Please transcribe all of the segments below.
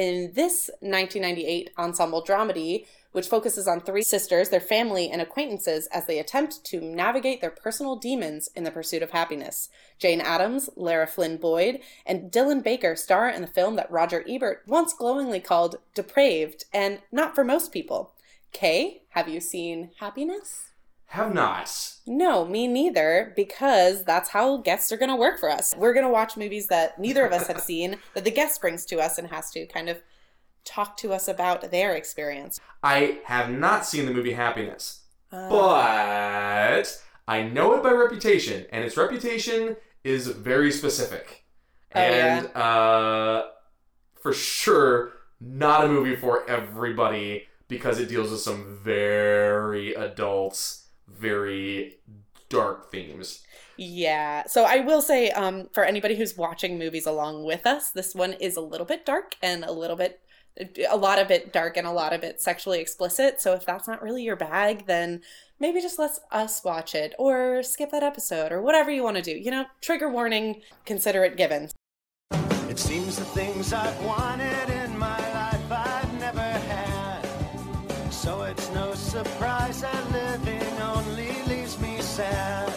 in this 1998 ensemble dramedy, which focuses on three sisters, their family, and acquaintances as they attempt to navigate their personal demons in the pursuit of happiness. Jane Adams, Lara Flynn Boyle, and Dylan Baker star in the film that Roger Ebert once glowingly called depraved and not for most people. Kay, have you seen Happiness? Have not. No, me neither, because that's how guests are going to work for us. We're going to watch movies that neither of us have seen, that the guest brings to us and has to kind of talk to us about their experience. I have not seen the movie Happiness, but I know it by reputation, and its reputation is very specific. Oh, and uh, for sure, not a movie for everybody because it deals with some very adult, very dark themes. Yeah. So I will say, um, for anybody who's watching movies along with us, this one is a little bit dark and a little bit, a lot of it dark and a lot of it sexually explicit. So if that's not really your bag, then maybe just let us watch it or skip that episode or whatever you want to do. You know, trigger warning, consider it given. It seems the things I've wanted in my life I've never had. So it's no surprise that sad.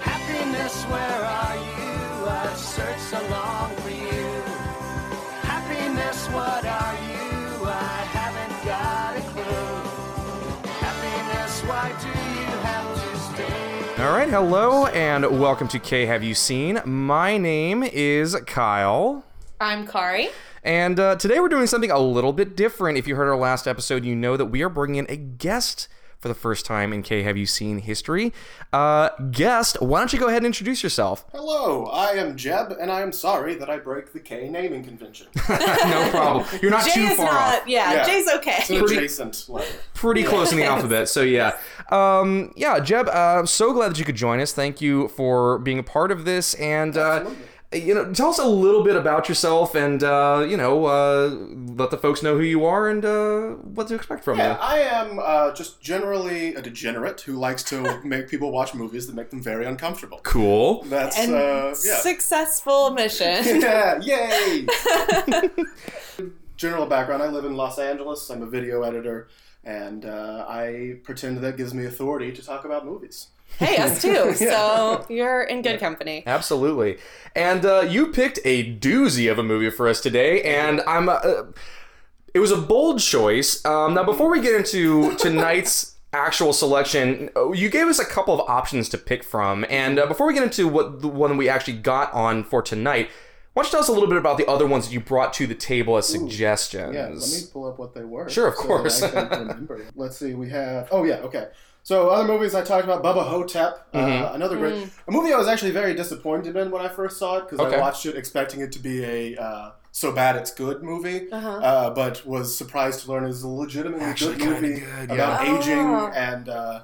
Happiness, where are you? I've searched so long for you. Happiness, what are you? I haven't got a clue. Happiness, why do you have to stay? All right, hello and welcome to K Have You Seen? My name is Kyle. I'm Kari. And uh, today we're doing something a little bit different. If you heard our last episode, you know that we are bringing in a guest for the first time in K Have You Seen history. Uh, guest, why don't you go ahead and introduce yourself? Hello, I am Jeb, and I am sorry that I break the K naming convention. no problem. You're not Jay too is far not, off. yeah, Yeah. Jay's okay. It's an adjacent letter. Pretty close in the alphabet. So yeah, um, yeah, Jeb. Uh, I'm so glad that you could join us. Thank you for being a part of this, and uh, Absolutely. You know, tell us a little bit about yourself, and uh, you know, uh, let the folks know who you are and uh, what to expect from Yeah, you. I am uh, just generally a degenerate who likes to make people watch movies that make them very uncomfortable. Cool. That's and uh, yeah. successful mission. yeah, yay! General background: I live in Los Angeles. I'm a video editor, and uh, I pretend that gives me authority to talk about movies. Hey, us too. So you're in good company. Absolutely. And uh, you picked a doozy of a movie for us today, and I'm. Uh, it was a bold choice. Um, now, before we get into tonight's actual selection, uh, you gave us a couple of options to pick from, and uh, before we get into what the one we actually got on for tonight, why don't you tell us a little bit about the other ones that you brought to the table as suggestions? Yeah, let me pull up what they were. Sure, of so course. I can remember. Let's see, we have. Oh yeah, okay. So other movies I talked about, Bubba Ho-Tep, Mm-hmm. uh, another great a movie I was actually very disappointed in when I first saw it because Okay. I watched it expecting it to be a uh, so bad it's good movie, Uh-huh. uh, but was surprised to learn it was a legitimately Actually good movie good, about yeah. aging Oh. and. Uh,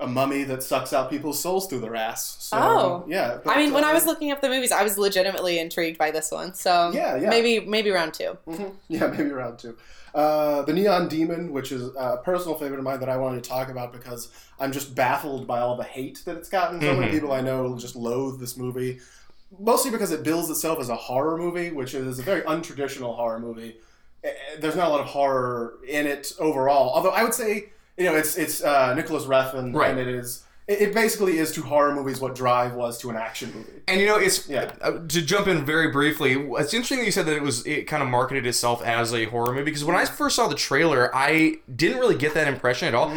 a mummy that sucks out people's souls through their ass. So, Oh. yeah. I mean, but, when I uh, was looking up the movies, I was legitimately intrigued by this one. So Yeah, yeah. maybe maybe round two. Mhm. Yeah, maybe around two. Uh, the Neon Demon, which is a personal favorite of mine that I wanted to talk about because I'm just baffled by all the hate that it's gotten. So many Mhm. people I know just loathe this movie, mostly because it bills itself as a horror movie, which is a very untraditional horror movie. Eh, eh, There's not a lot of horror in it overall. Although I would say, you know, it's it's uh, Nicholas Refn, Right. and it is. It basically is to horror movies what Drive was to an action movie. And you know, it's Yeah. uh, to jump in very briefly. It's interesting that you said that it was it kind of marketed itself as a horror movie because when I first saw the trailer, I didn't really get that impression at all.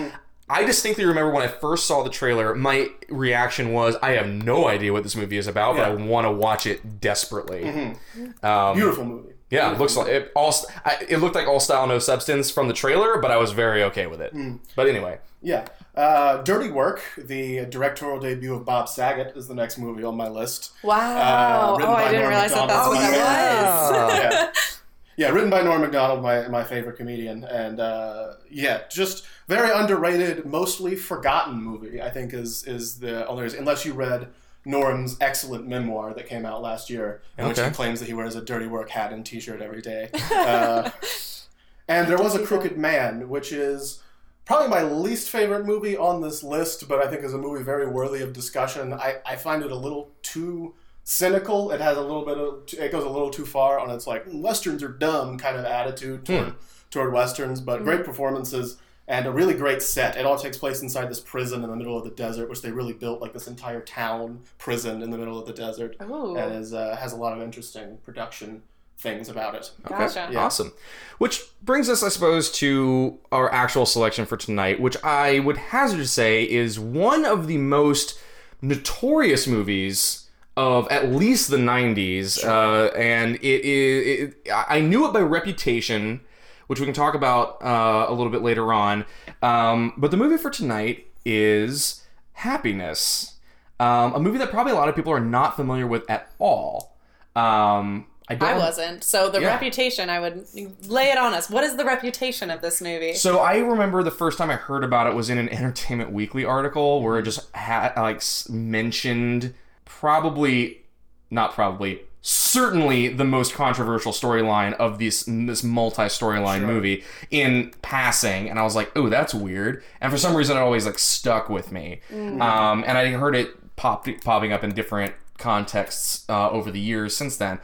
I distinctly remember when I first saw the trailer, my reaction was, "I have no idea what this movie is about, but I want to watch it desperately." Um, Beautiful movie. yeah, it looks like it all. I, it looked like all style, no substance from the trailer, but I was very okay with it. But anyway, Yeah. Uh, Dirty Work, the directorial debut of Bob Saget, is the next movie on my list. Wow. Uh, oh, I didn't Norm realize that that's Macdonald. what that was. yeah. Yeah, written by Norm Macdonald, my, my favorite comedian. And uh, yeah, just very underrated, mostly forgotten movie, I think is is the only reason. Unless you read Norm's excellent memoir that came out last year, in which he claims that he wears a dirty work hat and t shirt every day. Uh, and there was a Crooked Man, which is probably my least favorite movie on this list, but I think is a movie very worthy of discussion. I, I find it a little too cynical. It has a little bit of it goes a little too far on its like "Mm, westerns are dumb kind of attitude toward toward westerns, but great performances and a really great set. It all takes place inside this prison in the middle of the desert, which they really built like this entire town prison in the middle of the desert, Ooh. and is uh, has a lot of interesting production things about it. Gotcha. Yeah. Awesome. Which brings us, I suppose, to our actual selection for tonight, which I would hazard to say is one of the most notorious movies of at least the 90s. Uh, and it is, I knew it by reputation, which we can talk about uh, a little bit later on. Um, but the movie for tonight is Happiness, um, a movie that probably a lot of people are not familiar with at all. Um, I, don't, I wasn't. So the Yeah. reputation, I would lay it on us. What is the reputation of this movie? So I remember the first time I heard about it was in an Entertainment Weekly article where it just had like mentioned probably not probably certainly the most controversial storyline of this this multi storyline movie in passing and I was like oh that's weird and for some reason it always like stuck with me um, and I heard it pop popping up in different contexts uh, over the years since then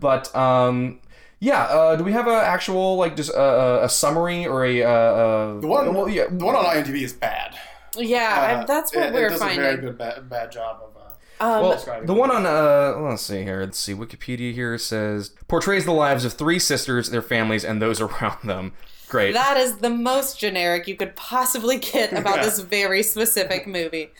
but um, yeah, uh, do we have a actual like just uh, a summary or a uh, uh, The one, well, yeah, the one on IMDb is bad. yeah, I- that's what Uh, it, we're it does finding. a very good bad, bad job of. Uh, Um, well, the one on uh, let's see here. Let's see. Wikipedia here says portrays the lives of three sisters, their families, and those around them. Great. that is the most generic you could possibly get about Yeah. this very specific movie.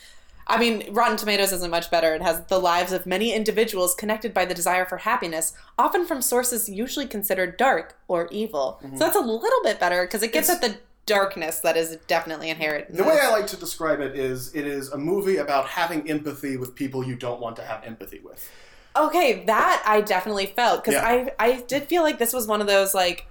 I mean, Rotten Tomatoes isn't much better. It has the lives of many individuals connected by the desire for happiness, often from sources usually considered dark or evil. Mm-hmm. So that's a little bit better because it gets at the darkness that is definitely inherent. in the way. I like to describe it is, it is a movie about having empathy with people you don't want to have empathy with. Okay, that I definitely felt because Yeah. I I did feel like this was one of those like,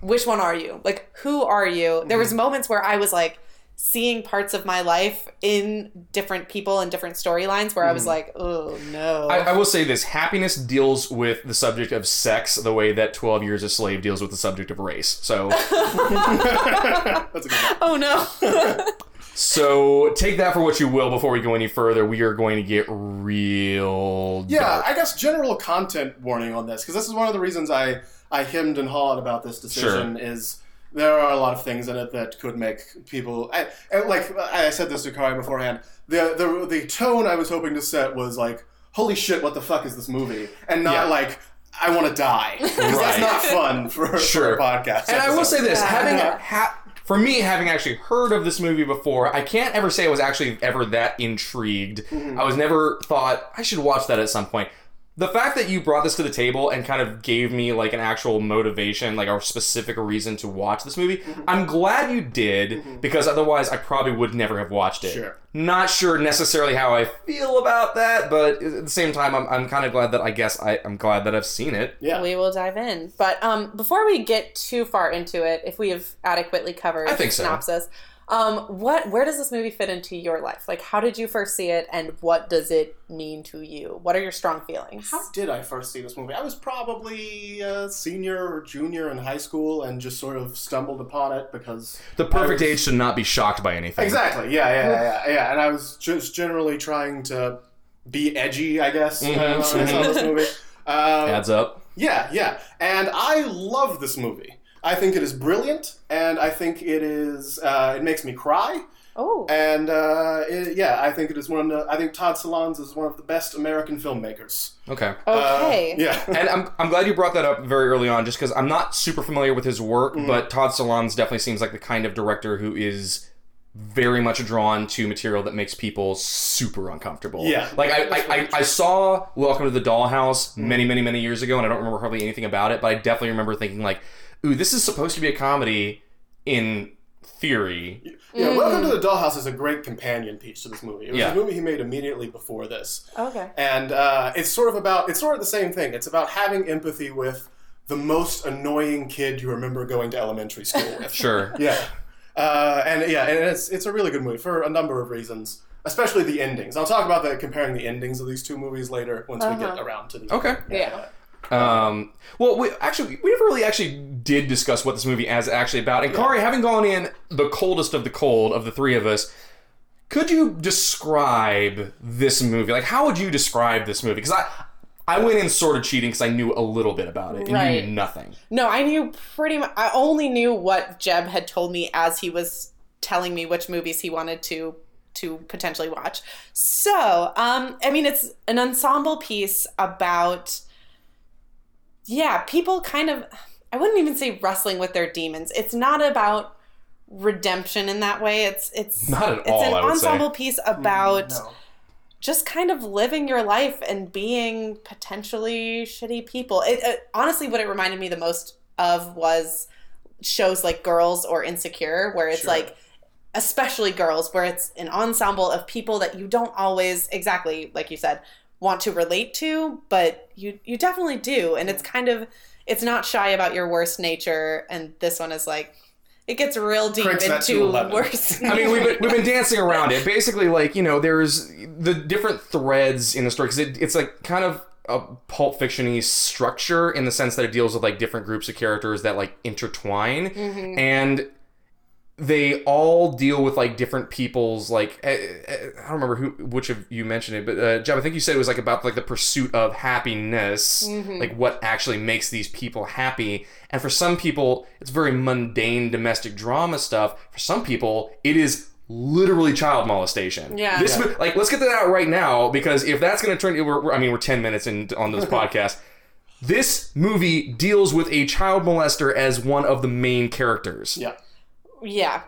which one are you? Like, who are you? There was Mm-hmm. moments where I was like seeing parts of my life in different people and different storylines where I was hmm. like, oh no. I, I will say this: happiness deals with the subject of sex the way that Twelve Years a Slave deals with the subject of race. So, That's a good one. oh no. so take that for what you will. Before we go any further, we are going to get real. Yeah, dark. I guess general content warning on this because this is one of the reasons I I hemmed and hawed about this decision is there are a lot of things in it that could make people I, I- like I said this to Kari beforehand. The the the tone I was hoping to set was like holy shit, what the fuck is this movie, and not Yeah. like. I want to die. 'Cause Right. That's not fun for, for Sure. a podcast. And I will say this: Yeah. having ha- for me, having actually heard of this movie before, I can't ever say I was actually ever that intrigued. Mm-hmm. I was never thought I should watch that at some point. The fact that you brought this to the table and kind of gave me like an actual motivation, like a specific reason to watch this movie, Mm-hmm. I'm glad you did because otherwise I probably would never have watched it. Sure. Not sure necessarily how I feel about that, but at the same time, I'm, I'm kind of glad that I guess I, I'm glad that I've seen it. yeah. We will dive in. But um, before we get too far into it, if we have adequately covered I think so. synopsis, um, what where does this movie fit into your life? Like, how did you first see it, and what does it mean to you? What are your strong feelings? How did I first see this movie? I was probably a senior or junior in high school and just sort of stumbled upon it because The perfect was- age to not be shocked by anything. Exactly. Yeah, yeah, yeah, yeah. And I was just generally trying to be edgy, I guess, uh, when I saw this movie. Um, Adds up. yeah, yeah. And I love this movie. I think it is brilliant, and I think it is. Uh, it makes me cry, Oh, and uh, it, yeah, I think it is one of the. I think Todd Solondz is one of the best American filmmakers. Okay. okay. Uh, yeah. and I'm, I'm glad you brought that up very early on just because I'm not super familiar with his work, Mm-hmm. but Todd Solondz definitely seems like the kind of director who is very much drawn to material that makes people super uncomfortable. Yeah. Like, I, I, I, I saw Welcome to the Dollhouse Mm-hmm. many, many, many years ago, and I don't remember hardly anything about it, but I definitely remember thinking, like, ooh, this is supposed to be a comedy in theory. Yeah, Welcome to the Dollhouse is a great companion piece to this movie. It was Yeah. a movie he made immediately before this. Okay. And uh, it's sort of about, it's sort of the same thing. It's about having empathy with the most annoying kid you remember going to elementary school with. Sure. Yeah. Uh, and yeah, and it's, it's a really good movie for a number of reasons, especially the endings. I'll talk about the comparing the endings of these two movies later once we get Uh-huh. around to these. Okay. Yeah. Um, well, we actually we never really actually did discuss what this movie is actually about. And Kari, having gone in the coldest of the cold of the three of us, could you describe this movie? Like, how would you describe this movie? Because I I went in sort of cheating because I knew a little bit about it, and you Right. knew nothing. No, I knew pretty much. I only knew what Jeb had told me as he was telling me which movies he wanted to to potentially watch. So, um, I mean, it's an ensemble piece about, yeah, people kind of. I wouldn't even say wrestling with their demons. It's not about redemption in that way. It's it's Not at it's all, an I would say. ensemble piece about mm, No. just kind of living your life and being potentially shitty people. It, it honestly, what it reminded me the most of was shows like Girls or Insecure, where it's Sure. like, especially Girls, where it's an ensemble of people that you don't always exactly like you said want to relate to, but you you definitely do, and it's kind of it's not shy about your worst nature, and this one is like. It gets real deep Cranks into 11. worse. I mean, we've been, we've been dancing around it. Basically, like you know, there's the different threads in the story because it, it's like kind of a pulp fictiony structure in the sense that it deals with like different groups of characters that like intertwine, mm-hmm. and they all deal with like different people's like eh, eh, I don't remember who which of you mentioned it, but uh, Jeb, I think you said it was like about like the pursuit of happiness, like what actually makes these people happy. And for some people, it's very mundane domestic drama stuff. For some people, it is literally child molestation. Yeah. This mo- like let's get that out right now because if that's going to turn, we're, we're- I mean, we're ten minutes in on this podcast. This movie deals with a child molester as one of the main characters. Yeah. Yeah.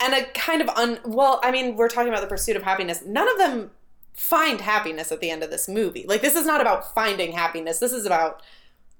And a kind of un well, I mean, we're talking about the pursuit of happiness. None of them find happiness at the end of this movie. Like this is not about finding happiness. This is about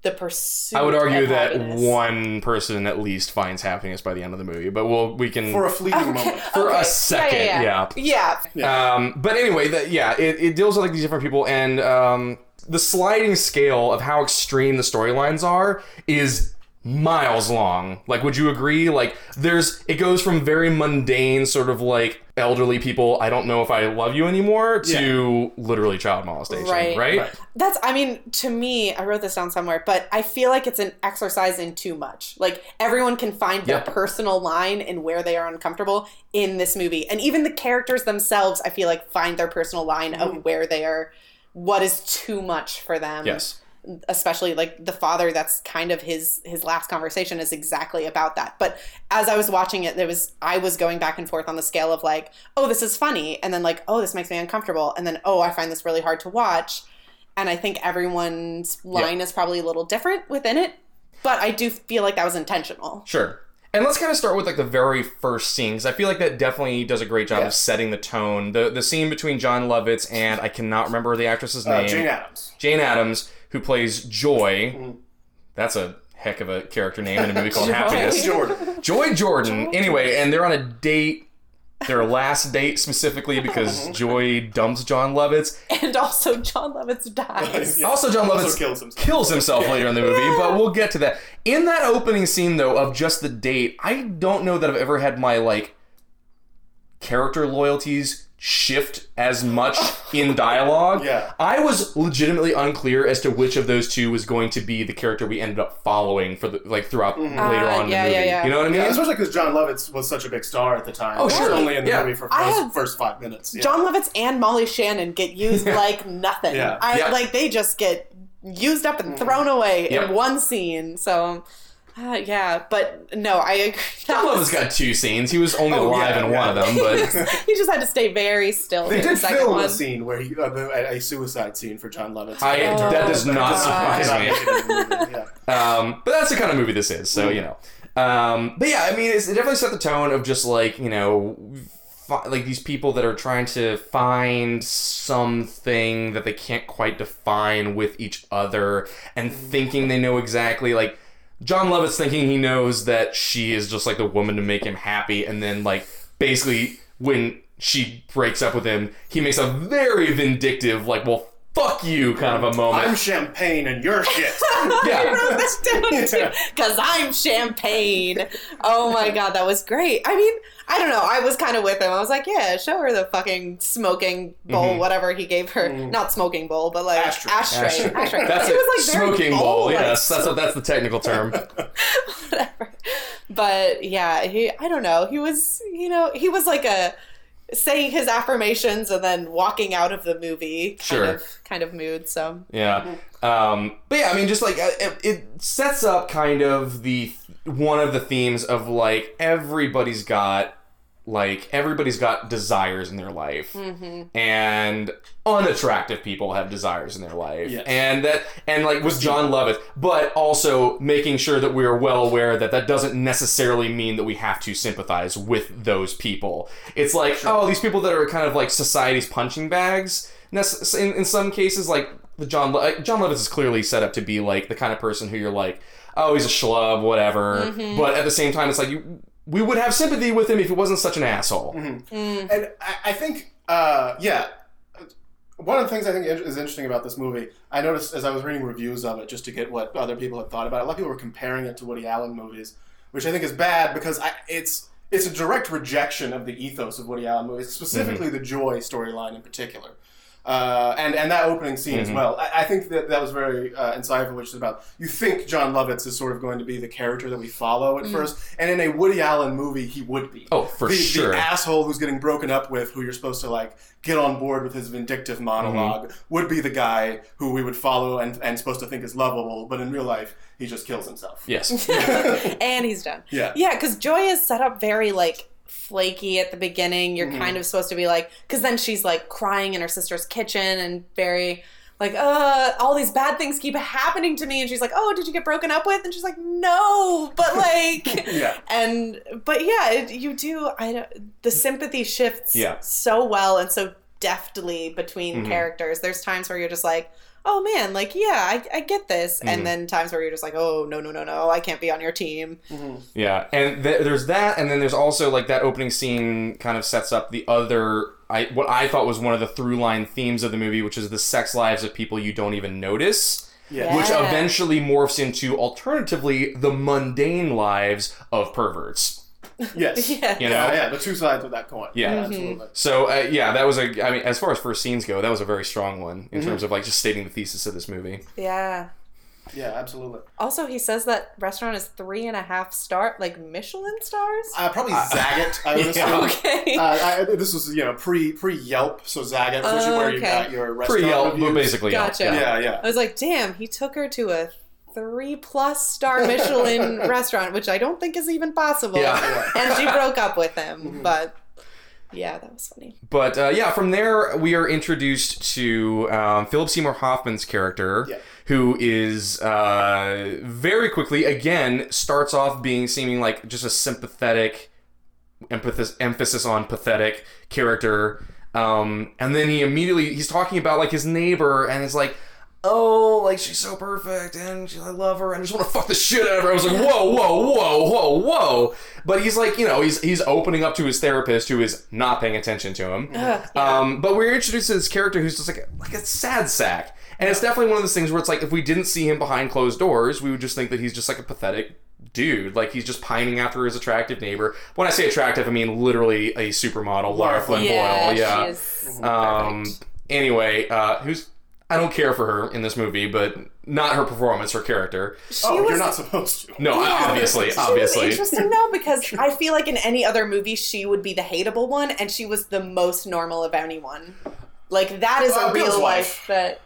the pursuit I would argue of that happiness. one person at least finds happiness by the end of the movie, but we'll we can For a fleeting moment. for Okay. a second, Yeah, yeah. yeah. Yeah. Um, but anyway, that yeah, it, it deals with like these different people, and um, the sliding scale of how extreme the storylines are is miles long. Like, would you agree? Like, there's it goes from very mundane, sort of like elderly people. I don't know if I love you anymore to literally child molestation. Right. Right. Right. That's I mean, to me, I wrote this down somewhere, but I feel like it's an exercise in too much. Like everyone can find their Yeah. personal line and where they are uncomfortable in this movie. And even the characters themselves, I feel like find their personal line of mm-hmm. where they are what is too much for them. Yes. Especially like the father that's kind of his his last conversation is exactly about that but as i was watching it there was i was going back and forth on the scale of like oh this is funny and then like oh this makes me uncomfortable and then oh i find this really hard to watch and i think everyone's line is probably a little different within it but i do feel like that was intentional Sure. And let's kind of start with like the very first scene because I feel like that definitely does a great job Yeah. of setting the tone. The the scene between Jon Lovitz and I cannot remember the actress's Uh, name. Jane Adams. Jane Adams, who plays Joy. Mm. That's a heck of a character name in a movie called Joy. Happiness. Jordan. Joy Jordan. Anyway, and they're on a date. Their last date specifically because Joy dumps Jon Lovitz. and also Jon Lovitz dies Yeah. Also, John Also Lovitz kills himself. kills himself later in the movie, but we'll get to that. In that opening scene, though, of just the date, I don't know that I've ever had my like character loyalties shift as much in dialogue. Yeah. I was legitimately unclear as to which of those two was going to be the character we ended up following for the like throughout later Uh, on in the movie. yeah, yeah. You know what I mean? Yeah, especially because Jon Lovitz was such a big star at the time. Oh, He sure. only in the Yeah. movie for I those first five minutes. Yeah. Jon Lovitz and Molly Shannon get used like nothing. Yeah. I Yeah. like they just get used up and thrown away Yeah. in one scene. So uh, yeah, but no, I agree. Jon Lovitz got two scenes. He was only Oh, alive yeah, in yeah. one of them, but he just had to stay very still. They for the did second film one. a scene where he uh, a, a suicide scene for Jon Lovitz. I, Oh, that does not God. surprise me. making it in the movie, yeah. Um, but that's the kind of movie this is, so you know. Um, but yeah, I mean, it's, it definitely set the tone of just like you know, fi- like these people that are trying to find something that they can't quite define with each other, and thinking they know exactly like. Jon Lovitz thinking he knows that she is just like the woman to make him happy, and then like basically when she breaks up with him, he makes a very vindictive, like, well, fuck you kind of a moment. I'm champagne and you're shit. yeah. this down too, because I'm champagne. Oh my god, that was great. I mean, I don't know. I was kind of with him. I was like, yeah, show her the fucking smoking bowl, Mm-hmm. whatever he gave her. Not smoking bowl, but like Ashtray. ashtray. ashtray. That's it a was like smoking bowl. bowl-like. Yes, that's what that's the technical term. whatever. But yeah, he I don't know. He was, you know, he was like a saying his affirmations and then walking out of the movie kind Sure. of kind of mood. So Yeah. Um, but yeah, I mean, just like uh, it, it sets up kind of the one of the themes of like everybody's got like everybody's got desires in their life, mm-hmm. and unattractive people have desires in their life, Yes. and that and like with Jon Lovitz, but also making sure that we are well aware that that doesn't necessarily mean that we have to sympathize with those people. It's like oh, these people that are kind of like society's punching bags. In, in some cases, like the John Le- Jon Lovitz is clearly set up to be like the kind of person who you're like, oh, he's a schlub, whatever. Mm-hmm. But at the same time, it's like you, we would have sympathy with him if he wasn't such an asshole. Mm-hmm. Mm. And I, I think, uh, yeah, one of the things I think is interesting about this movie, I noticed as I was reading reviews of it, just to get what other people had thought about it. A lot of people were comparing it to Woody Allen movies, which I think is bad because I, it's it's a direct rejection of the ethos of Woody Allen movies, specifically mm-hmm. the Joy storyline in particular. Uh, and and that opening scene as well. I, I think that that was very uh, insightful, which is about you think Jon Lovitz is sort of going to be the character that we follow at first, and in a Woody Allen movie, he would be. Oh, for the, sure. The asshole who's getting broken up with, who you're supposed to like get on board with his vindictive monolog would be the guy who we would follow and, and supposed to think is lovable, but in real life, he just kills himself. Yes. and he's done. Yeah. Yeah, because Joy is set up very like flaky at the beginning. You're kind of supposed to be like, because then she's like crying in her sister's kitchen and very like, uh, all these bad things keep happening to me. And she's like, oh, did you get broken up with? And she's like, no, but like, Yeah. and but yeah, it, you do. I don't, the sympathy shifts Yeah. so well and so deftly between Mm-hmm. characters. There's times where you're just like. Oh man, like yeah, I, I get this, Mm-hmm. and then times where you're just like, oh no no no no, I can't be on your team. Yeah, and th- there's that, and then there's also like that opening scene kind of sets up the other, I what I thought was one of the through line themes of the movie, which is the sex lives of people you don't even notice, Yeah. which eventually morphs into alternatively the mundane lives of perverts. Yes. Yeah. You know? Yeah, yeah, the two sides of that coin. Yeah. Mhm. absolutely. So uh, yeah, that was a. I mean, as far as first scenes go, that was a very strong one in terms of like just stating the thesis of this movie. Yeah. Yeah, absolutely. Also, he says that restaurant is three and a half star, like Michelin stars. Uh, probably Zagat, I would yeah. assume. okay. Uh, I, this was, you know, pre pre Yelp, so Zagat, which is Oh, where you okay. got your restaurant Pretty Yelp, but reviews. basically Yelp, Gotcha. yeah. Yeah, yeah. I was like, damn, he took her to a three plus star Michelin restaurant, which I don't think is even possible. Yeah. And she broke up with him, but yeah, that was funny. But uh, yeah, from there we are introduced to um, Philip Seymour Hoffman's character, Yeah. who is uh, very quickly again starts off being seeming like just a sympathetic, emphasis emphasis on pathetic character, um, and then he immediately he's talking about like his neighbor and it's like. Oh, like she's so perfect, and she, I love her, and I just want to fuck the shit out of her. I was like, whoa, whoa, whoa, whoa, whoa. But he's like, you know, he's he's opening up to his therapist, who is not paying attention to him. Ugh, yeah. Um, but we're introduced to this character who's just like a, like a sad sack, and it's definitely one of those things where it's like if we didn't see him behind closed doors, we would just think that he's just like a pathetic dude, like he's just pining after his attractive neighbor. When I say attractive, I mean literally a supermodel, Laura Flynn yeah, Boyle. Yeah. she is Um. perfect. Anyway, uh, who's I don't care for her in this movie, but not her performance, her character. She Oh, was you're not supposed to. No, obviously, She was obviously. interesting though because I feel like in any other movie she would be the hateable one, and she was the most normal of anyone. Like that is Uh, a Bill's real wife. life that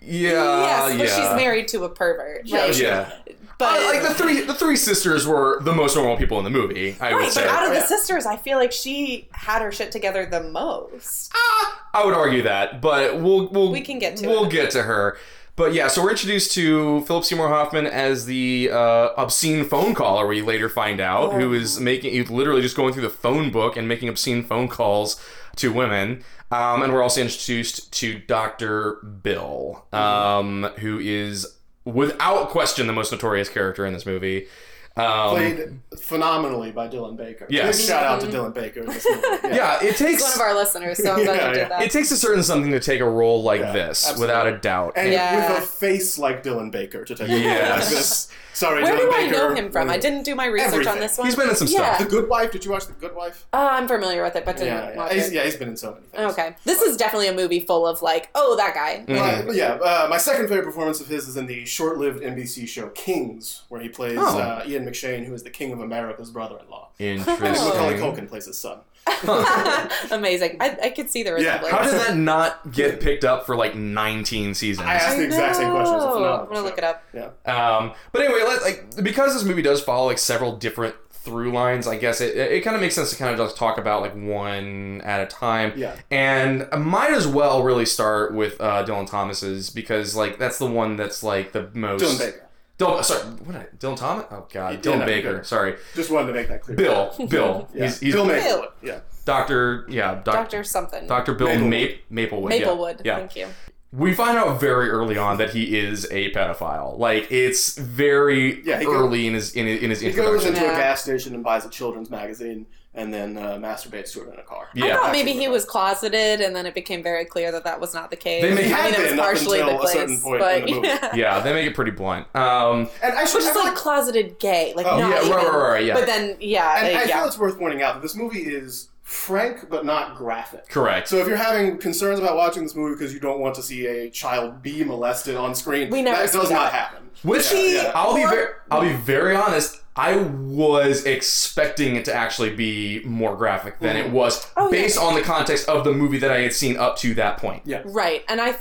Yeah. yes, but yeah. she's married to a pervert. Yeah, like, she- Yeah. But Uh, like the three, the three sisters were the most normal people in the movie. I would right, say. but out of Oh, the sisters, I feel like she had her shit together the most. I would argue that, but we'll we'll We can get to we'll it. get to her. But yeah, so we're introduced to Philip Seymour Hoffman as the uh, obscene phone caller. We later find out who is making, he's literally just going through the phone book and making obscene phone calls to women. Um, and we're also introduced to Doctor Bill, um, who is without question the most notorious character in this movie. Um, Played phenomenally by Dylan Baker. Yes. Big shout out to Dylan Baker in this movie. Yeah. yeah, it takes He's one of our listeners, so I'm glad Yeah, you did yeah. that. it takes a certain something to take a role like Yeah, this, absolutely. without a doubt. And Yeah. with a face like Dylan Baker to take a Yes. like. Sorry, Where Dylan do I know him from? I didn't do my research Everything. on this one. He's been in some yeah. stuff. The Good Wife. Did you watch The Good Wife? Uh, I'm familiar with it, but didn't Yeah, yeah. watch He's, it. yeah, he's been in so many things. Okay, this is definitely a movie full of like, oh, that guy. Mm-hmm. Uh, yeah, uh, my second favorite performance of his is in the short-lived NBC show Kings, where he plays Oh. uh, Ian McShane, who is the King of America's brother-in-law. Interesting. And Macaulay Culkin plays his son. Amazing. I, I could see the Yeah, resemblance. How did that not get picked up for like 19 seasons? I asked the exact same question. It's a phenomenal I'm gonna look show. it up. Yeah. Um, but anyway, let, like because this movie does follow like several different through lines, I guess it, it kind of makes sense to kind of just talk about like one at a time. Yeah. And I might as well really start with uh, Dylan Thomas's because like that's the one that's like the most. Dylan Baker. Dylan, uh, sorry, what? did I- Dylan Thomas? Oh God, Yeah, Dylan no, Baker. Sorry, Just wanted to make that clear. Bill. Bill. Yeah. He's, he's Bill Bill. Maplewood. Yeah. Doctor. Yeah, doc, Doctor something. Doctor Bill Maplewood. Maplewood. Maplewood. yeah. Maplewood. Yeah. Thank you. We find out very early on that he is a pedophile. Like it's very Yeah, he go- early in his in his, in his He goes introduction. into a gas station and buys a children's magazine, and then uh, masturbates to it in a car. I thought maybe he was closeted, and then it became very clear that that was not the case. They make- He I mean, it was been up partially until the a certain case, point but in the movie. yeah. Yeah, they make it pretty blunt. Um, And I should Which is like like, closeted gay, like Oh, not yeah, right, even. right, right, right, yeah. But then, yeah, and I yeah. feel it's worth pointing out that this movie is frank but not graphic. correct. So if you're having concerns about watching this movie because you don't want to see a child be molested on screen, We never that does that. not happen. Which Yeah, yeah. I'll be very, I'll be very honest. I was expecting it to actually be more graphic than it mm-hmm. was, Oh, yeah. based on the context of the movie that I had seen up to that point. Yeah. Right, and I,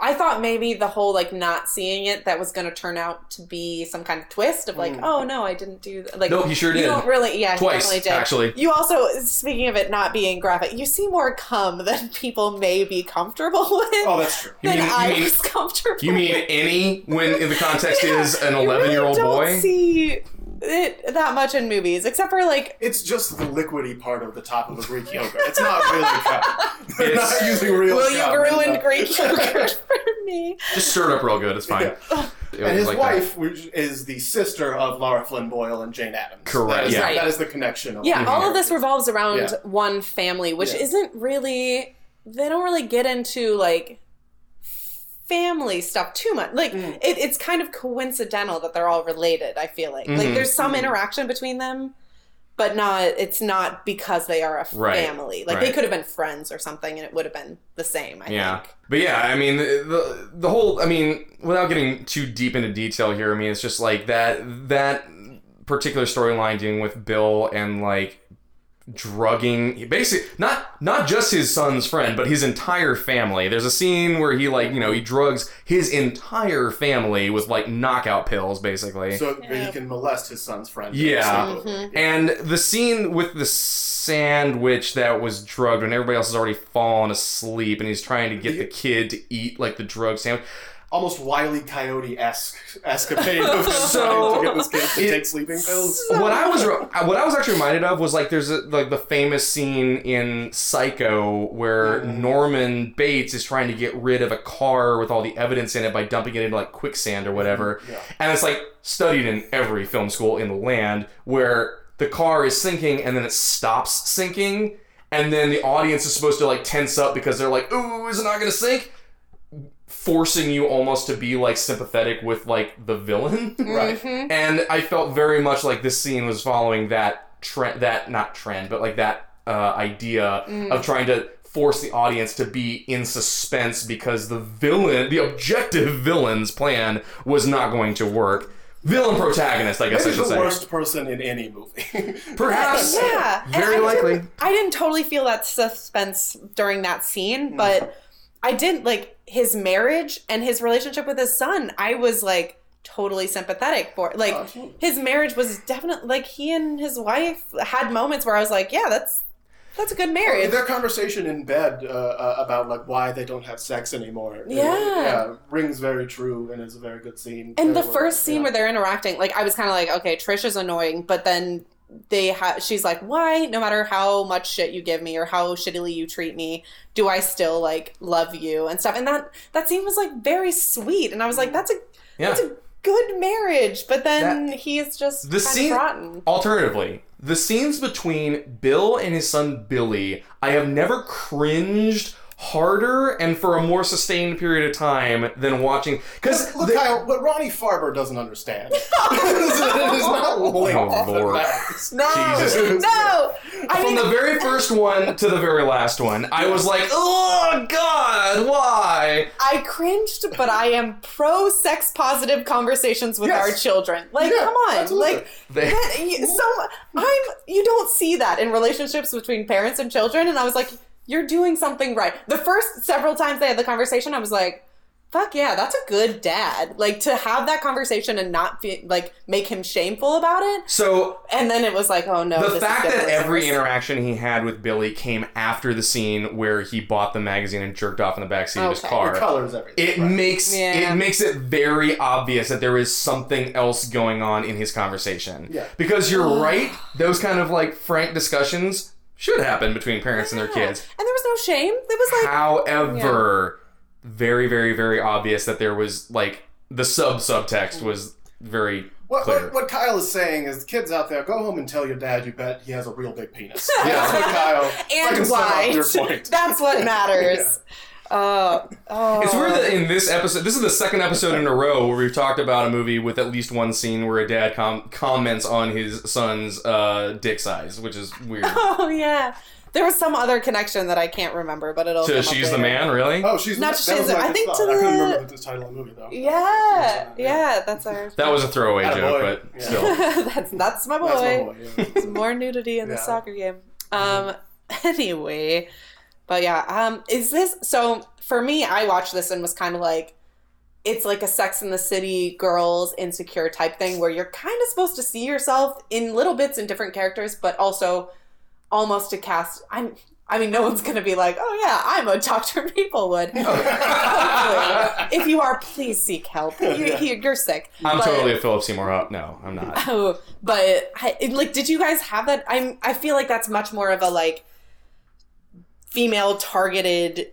I thought maybe the whole like not seeing it that was going to turn out to be some kind of twist of like, mm. oh no, I didn't do that. Like, Nope, he sure You did. don't really, yeah, Twice, he definitely did. actually. You also, speaking of it not being graphic, you see more cum than people may be comfortable with. Oh, that's true. You than mean- you I mean- was comfortable. You mean with. any when in the context Yeah, is an 11 year old don't boy? See it that much in movies, except for like It's just the liquidy part of the top of a Greek yogurt. It's not really cum. They're It's- not using real will you cum. ruin Greek yogurt for me? Just stir it up real good. It's fine. Yeah. It And his like that. wife which is the sister of Laura Flynn Boyle and Jane Adams. Correct, That is, yeah. Right. that is the connection. Of Yeah, the all of this revolves around Yeah. one family, which Yeah. isn't really. They don't really get into like family stuff too much. Like Mm. it, it's kind of coincidental that they're all related. I feel like like Mhm. there's some Mhm. interaction between them, but not. It's not because they are a Right, family. Like they could have been friends or something, and it would have been the same. I Yeah, think. but yeah, I mean the, the the whole. I mean, without getting too deep into detail here, I mean it's just like that that particular storyline dealing with Bill and like drugging basically not not just his son's friend but his entire family there's a scene where he like you know he drugs his entire family with like knockout pills basically So that Yeah. he can molest his son's friend. Yeah. Sleepover. And the scene with the sandwich that was drugged when everybody else has already fallen asleep and he's trying to get the kid to eat like the drug sandwich. Almost Wily Coyote esque escapade of him So- trying to get this kid to it- take sleeping pills. What I was what I was actually reminded of was like there's a, like the famous scene in Psycho where Mhm. Norman Bates is trying to get rid of a car with all the evidence in it by dumping it into like quicksand or whatever. Yeah. And it's like studied in every film school in the land where the car is sinking and then it stops sinking and then the audience is supposed to like tense up because they're like, "Ooh, is it not going to sink?" Forcing you almost to be like sympathetic with like the villain. Right. Mhm. and I felt very much like this scene was following that trend that not trend, but like that uh, idea of trying to force the audience to be in suspense because the villain, the objective villain's plan was not going to work. Villain protagonist, I guess Maybe I should the say. worst person in any movie. Perhaps. Yeah, Very I likely. Didn't, I didn't totally feel that suspense during that Mm. scene, but I didn't like his marriage and his relationship with his son. I was like totally sympathetic for. Like Absolutely. his marriage was definitely like he and his wife had moments where I was like, yeah, that's that's a good marriage. Their conversation in bed uh, uh, about like why they don't have sex anymore. Yeah. yeah, rings very true and is a very good scene. And the well- first scene yeah. where they're interacting, like I was kind of like, okay, Trish is annoying, but then they have she's like, why? No matter how much shit you give me or how shittily you treat me, do I still like love you and stuff? And that that scene was like very sweet, and I was like, that's a Yeah. that's a good marriage. But then he's just The scene- rotten. Alternatively, the scenes between Bill and his son Billy, I have never cringed harder and for a more sustained period of time than watching because Look, Kyle, what Ronnie Farber doesn't understand is it is not length Oh, Lord. No, Jesus. no. I from mean, the very first one to the very last one, I was like, oh god, why? I cringed, but I am pro sex positive conversations with Yes. our children. Like, Yeah, come on, absolutely. like They- that, so I'm. You don't see that in relationships between parents and children, and I was like, you're doing something right. The first several times they had the conversation, I was like. Fuck yeah, that's a good dad. Like to have that conversation and not fe- like make him shameful about it. So And then it was like, oh no. the this fact getting that every worse. interaction he had with Billy came after the scene where he bought the magazine and jerked off in the backseat of his car. The colors, everything. It right. makes Yeah. it makes it very obvious that there is something else going on in his conversation. Yeah. Because you're right, those kind of like frank discussions should happen between parents and their kids. And there was no shame. It was like, However, very, very, very obvious that there was like the sub subtext was very What, clear. what, what Kyle is saying is, kids out there, go home and tell your dad you bet he has a real big penis. Yeah, that's what Kyle. if I and why? That's what matters. Uh, oh. It's weird that in this episode, this is the second episode in a row where we've talked about a movie with at least one scene where a dad com- comments on his son's uh, dick size, which is weird. Oh yeah. There was some other connection that I can't remember, but it'll. to come up She's the. Man, really? Oh, she's Not that She's was the- my I good think thought. to I couldn't the- remember the title of the movie though. Yeah, yeah, that's our. That was a throwaway Atta joke, boy. but Yeah. still. that's that's my boy. That's my boy. Yeah. Some more nudity in the soccer game. Um. Anyway, but yeah. Um. Is this so? For me, I watched this and was kind of like, it's like a Sex in the City girls insecure type thing where you're kind of supposed to see yourself in little bits in different characters, but also almost to cast. I'm. I mean, no one's gonna be like, "Oh yeah, I'm a Doctor Peoplewood." Hopefully. if you are, please seek help. You, you, you're sick. I'm But- totally a Philip Seymour Hoffman. No, I'm not. Oh, but I, like, did you guys have that? I'm. I feel like that's much more of a like female targeted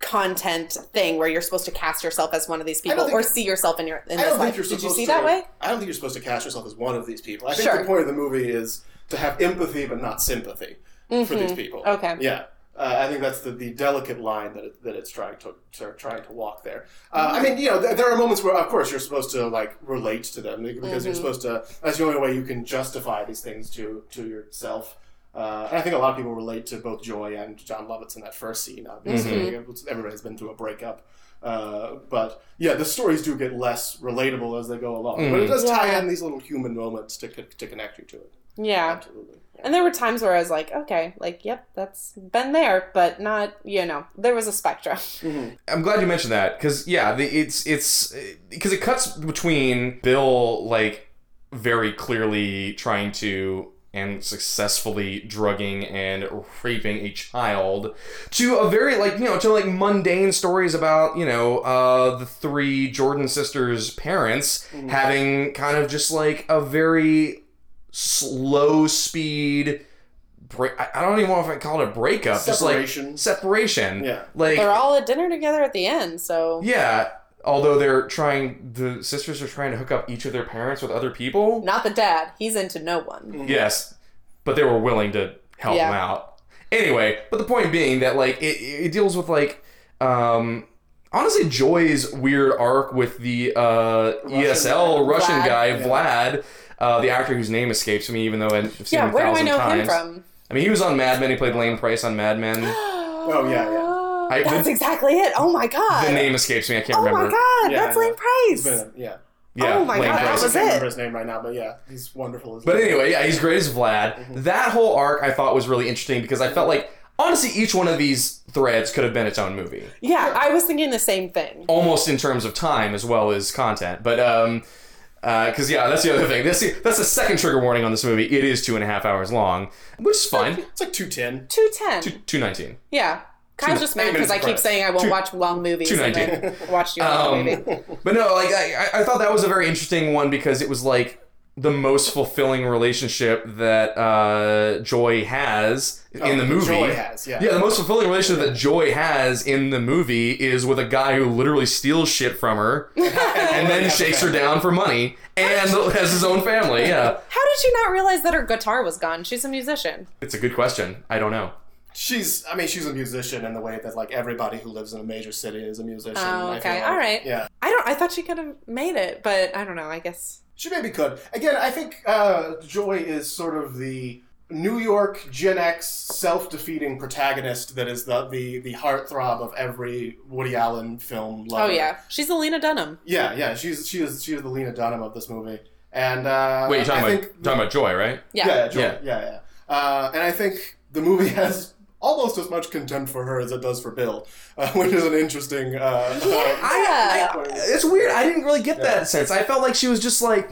content thing where you're supposed to cast yourself as one of these people or see yourself in your in I this don't think life. you're Did you see to, that way? I don't think you're supposed to cast yourself as one of these people. I think Sure. the point of the movie is to have empathy but not sympathy for these people. Mm-hmm. Okay. Yeah. Uh, I think that's the, the delicate line that, it, that it's trying to, to trying to walk there. Uh, I mean, you know, th- there are moments where, of course, you're supposed to like relate to them because Mm-hmm. you're supposed to. That's the only way you can justify these things to to yourself. Uh, and I think a lot of people relate to both Joy and Jon Lovitz in that first scene. Obviously, Mm-hmm. everybody's been through a breakup. Uh, but yeah, the stories do get less relatable as they go along. But it does tie in these little human moments to, to connect you to it. Yeah. Absolutely. Yeah. And there were times where I was like, okay, like, yep, that's been there, but not, you know, there was a spectrum. I'm glad you mentioned that because yeah, the, it's it's because it cuts between Bill like very clearly trying to and successfully drugging and raping a child to a very like you know to like mundane stories about you know uh the three Jordan sisters parents having kind of just like a very slow speed break I I don't even know if I call it a breakup Separation. just like separation Yeah. like They're all at dinner together at the end, so. yeah, although they're trying, the sisters are trying to hook up each of their parents with other people. Not the dad. He's into no one. Yes, but they were willing to help Yeah. them out. Anyway, but the point being that like it, it deals with like um honestly Joy's weird arc with the uh ESL Russian Vlad. guy Yeah. Vlad, uh, the actor whose name escapes me, even though I've seen Yeah, him a where do I thousand know times. him from? I mean, he was on Mad Men. He played Lane Pryce on Mad Men. Oh, yeah, yeah. I- That's the- exactly it. Oh my god. The name escapes me. I can't Oh remember. Oh my god, Yeah, that's. Lane It's Price. been yeah. Yeah, Oh my Lane God, that Price. was I can't it. remember his name right now, but yeah, he's wonderful. As But well. anyway, yeah, he's great as Vlad. Mm-hmm. That whole arc I thought was really interesting because I felt like honestly each one of these threads could have been its own movie, Yeah, I was thinking the same thing. almost in terms of time as well as content. But um, because yeah, that's the other thing. That's the, that's the second trigger warning on this movie. It is two and a half hours long, which is fine. it's like two ten. 210. Two nineteen. yeah. Kyle's just mad because I keep saying I won't Two- watch long movies and 219. then watch you Um, movie. But no, like I, I thought that was a very interesting one because it was like the most fulfilling relationship that uh, Joy has in the Oh, movie. Joy has, yeah. Yeah, the most fulfilling relationship that Joy has in the movie is with a guy who literally steals shit from her and then shakes her down for money and has his own family. Yeah, How did she not realize that her guitar was gone? She's a musician. it's a good question. I don't know. She's I mean she's a musician in the way that like everybody who lives in a major city is a musician. Oh, okay. like. All right. Yeah. I don't. I thought she could have made it, but I don't know. I guess. She maybe could. Again, I think uh, Joy is sort of the New York Gen X self-defeating protagonist that is the the, the heartthrob of every Woody Allen film. Lover. Oh yeah, she's the Lena Dunham. yeah, yeah. She's she is she is the Lena Dunham of this movie. And uh, Wait, you're talking I about think talking about Joy, right? Yeah. yeah, yeah, Joy, Yeah. yeah, yeah. Uh, and I think the movie has almost as much contempt for her as it does for Bill, uh, which is an interesting. Uh, Yeah. uh, It's weird. I didn't really get that sense. I felt like she was just like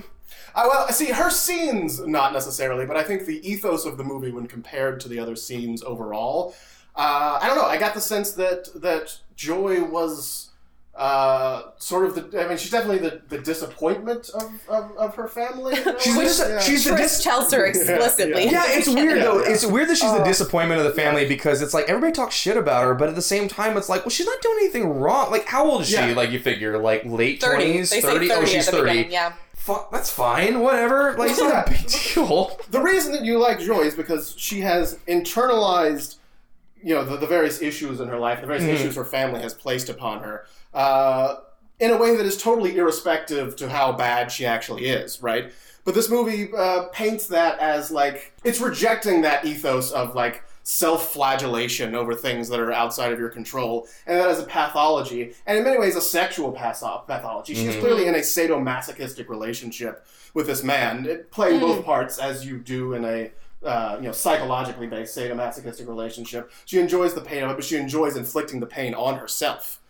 Uh, well, see, her scenes, not necessarily, but I think the ethos of the movie, when compared to the other scenes overall, uh, I don't know. I got the sense that that Joy was uh, sort of the. I mean, she's definitely the, the disappointment of, of, of her family. you know? she's the dis- Yeah. she's the dis- tells her explicitly. Yeah, it's weird Yeah, though. yeah. It's weird that she's the Oh. disappointment of the family because it's like everybody talks shit about her, but at the same time, it's like, well, she's not doing anything wrong. Like, how old is she? Yeah. Like, you figure, like late twenties, They say thirty. thirty Oh, at she's thirty. Yeah. Fuck, that's fine. Whatever. Like, it's not a big deal. the reason that you like Joy is because she has internalized, you know, the, the various issues in her life, the various issues her family has placed upon her, uh, in a way that is totally irrespective to how bad she actually is, right? But this movie uh, paints that as like it's rejecting that ethos of like self-flagellation over things that are outside of your control, and that as a pathology, and in many ways a sexual patho- pathology. She's clearly in a sadomasochistic relationship with this man, it- playing both parts as you do in a uh, you know psychologically based sadomasochistic relationship. She enjoys the pain of it, but she enjoys inflicting the pain on herself.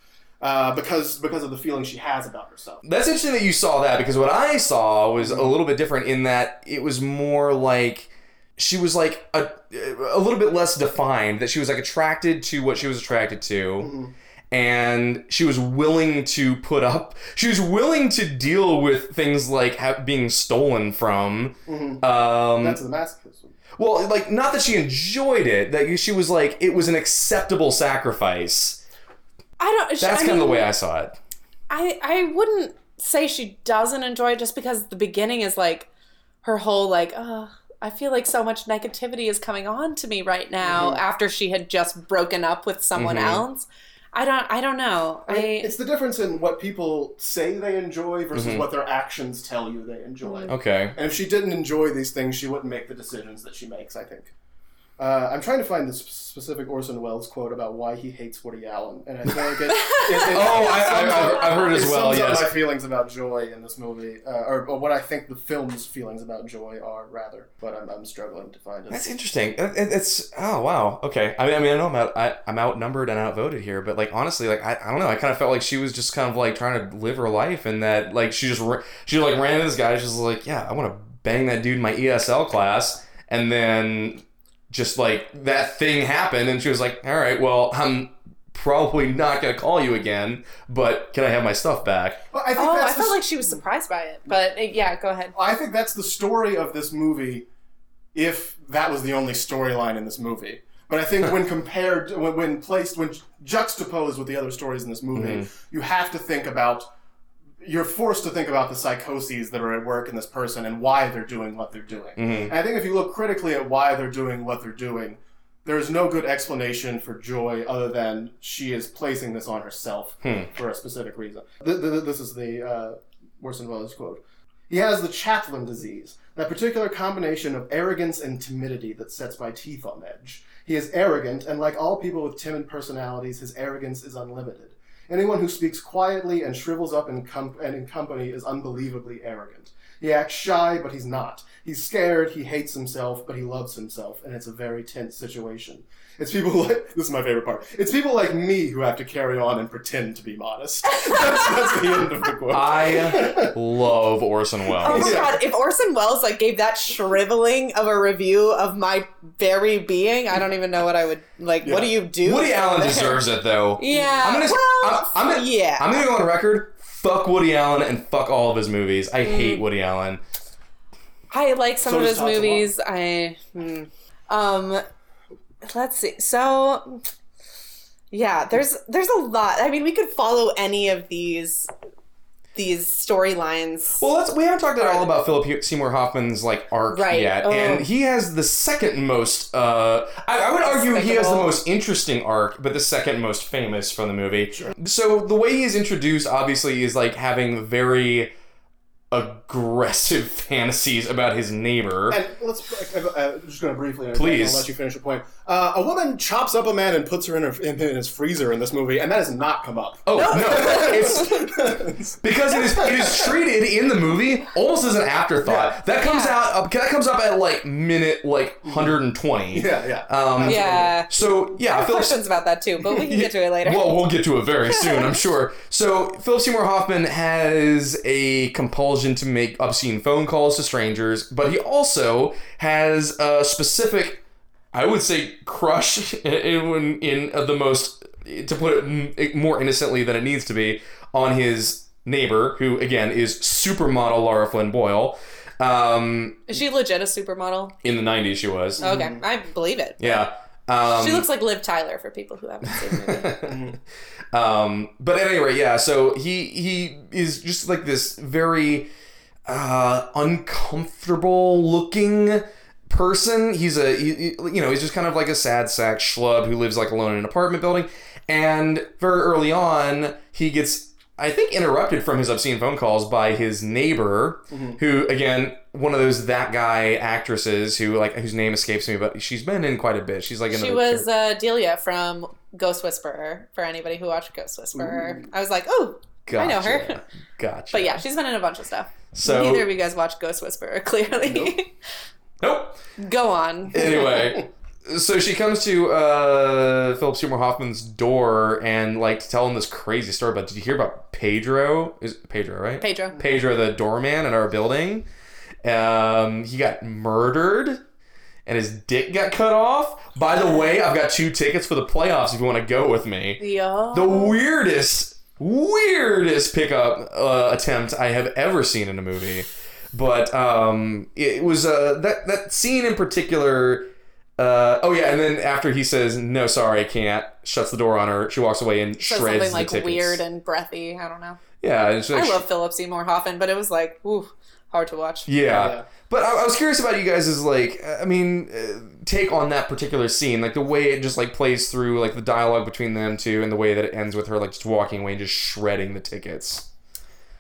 Uh, because because of the feeling she has about herself. That's interesting that you saw that because what I saw was a little bit different in that it was more like she was like a, a little bit less defined that she was like attracted to what she was attracted to and she was willing to put up she was willing to deal with things like ha- being stolen from um That's the masochism. well like not that she enjoyed it that she was like it was an acceptable sacrifice I don't. that's I kind of the way i saw it I I wouldn't say she doesn't enjoy it just because the beginning is like her whole like uh I feel like so much negativity is coming on to me right now Mm-hmm. after she had just broken up with someone else. I don't I don't know. I, It's the difference in what people say they enjoy versus Mm-hmm. what their actions tell you they enjoy. okay And if she didn't enjoy these things, she wouldn't make the decisions that she makes, I think. Uh, I'm trying to find the specific Orson Welles quote about why he hates Woody Allen, and I feel like it. it, it Oh, I- I- sums I've- I've heard as well, sums up yes. my feelings about joy in this movie, uh, or, or what I think the film's feelings about joy are, rather. But I'm, I'm struggling to find it. That's interesting. It- it- It's oh wow okay. I mean I mean I know I'm out I, I'm outnumbered and outvoted here, but like honestly like I, I don't know. I kind of felt like she was just kind of like trying to live her life, and that like she just she like ran into this guy. She's like yeah I want to bang that dude in my ESL class, and then just like that thing happened, and she was like all right well I'm probably not gonna call you again, but can I have my stuff back? Well, I think oh, I that's the felt like she was surprised by it. But uh, yeah, go ahead. I think that's the story of this movie, if that was the only storyline in this movie. But I think when compared, when, when placed, when juxtaposed with the other stories in this movie, you have to think about, you're forced to think about the psychoses that are at work in this person and why they're doing what they're doing. And I think if you look critically at why they're doing what they're doing, there is no good explanation for Joy other than she is placing this on herself for a specific reason. Th- th- This is the uh, Orson Welles quote. He has the Chaplin disease, that particular combination of arrogance and timidity that sets my teeth on edge. He is arrogant, and like all people with timid personalities, his arrogance is unlimited. Anyone who speaks quietly and shrivels up in com- and in company is unbelievably arrogant. He acts shy, but he's not. He's scared, he hates himself, but he loves himself, and it's a very tense situation. It's people like this is my favorite part. It's people like me who have to carry on and pretend to be modest. that's, that's the end of the quote. I love Orson Welles. Oh Welles. my Yeah. god, if Orson Welles like gave that shriveling of a review of my very being, I don't even know what I would like what do you do? Woody Allen there? deserves it though. Yeah. I'm gonna, well, I'm, I'm gonna, yeah. I'm gonna go on record. Fuck Woody Allen and fuck all of his movies. I hate Mm. Woody Allen. I like some So of does his Todd movies. I hmm. um let's see. So yeah, there's there's a lot. I mean, we could follow any of these these storylines. Well, let's, we haven't talked at all about Philip Seymour Hoffman's like arc Right. yet, Oh. and he has the second most. Uh, I, I would argue he has the most interesting arc, but the second most famous from the movie. So the way he is introduced, obviously, is like having very aggressive fantasies about his neighbor. And let's. Uh, I'm just going to briefly. Please. I'll let you finish your point. Uh, a woman chops up a man and puts her in, her, in his freezer in this movie, and that has not come up. Oh no! It's because it is it is treated in the movie almost as an afterthought. That comes Yeah. out that comes up at like minute like 120. yeah, yeah. Um, yeah. So yeah, Philip Questions about that too, but we can get to it later. Well, we'll get to it very soon, I'm sure. So, Philip Seymour Hoffman has a compulsion to make obscene phone calls to strangers, but he also has a specific, I would say, crush in, in the most, to put it more innocently than it needs to be, on his neighbor, who again is supermodel Lara Flynn Boyle. Um, Is she legit a supermodel? in the 90s, she was. Okay, I believe it. Yeah. Um, She looks like Liv Tyler for people who haven't seen the movie. Um, but at any rate, yeah. So he he is just like this very uh, uncomfortable looking person. He's a he, he- you know he's just kind of like a sad sack schlub who lives like alone in an apartment building. And very early on, he gets I think interrupted from his obscene phone calls by his neighbor, who again one of those that guy actresses who like whose name escapes me, but she's been in quite a bit. She's like She was uh, Delia from Ghost Whisperer. For anybody who watched Ghost Whisperer, I was like, oh, I know her. Gotcha. Gotcha. But yeah, she's been in a bunch of stuff. So- neither of you guys watched Ghost Whisperer, clearly. Nope. Go on. Anyway, so she comes to uh, Philip Seymour Hoffman's door and like to tell him this crazy story about. Did you hear about Pedro? Is Pedro right? Pedro. Pedro, the doorman in our building. Um, he got murdered. And his dick got cut off. By the way, I've got two tickets for the playoffs if you want to go with me. Yo. The weirdest, weirdest pickup uh, attempt I have ever seen in a movie. But um, it was uh, that that scene in particular. Uh, oh yeah, and then after he says no, sorry, I can't, shuts the door on her. She walks away and Says shreds something like the tickets. weird and breathy. I don't know. yeah, it's like, I love Philip Seymour Hoffman, but it was like, ooh, hard to watch. Yeah. Yeah. But I, I was curious about you guys' is like, I mean, uh, take on that particular scene, like the way it just like plays through, like the dialogue between them two, and the way that it ends with her like just walking away and just shredding the tickets.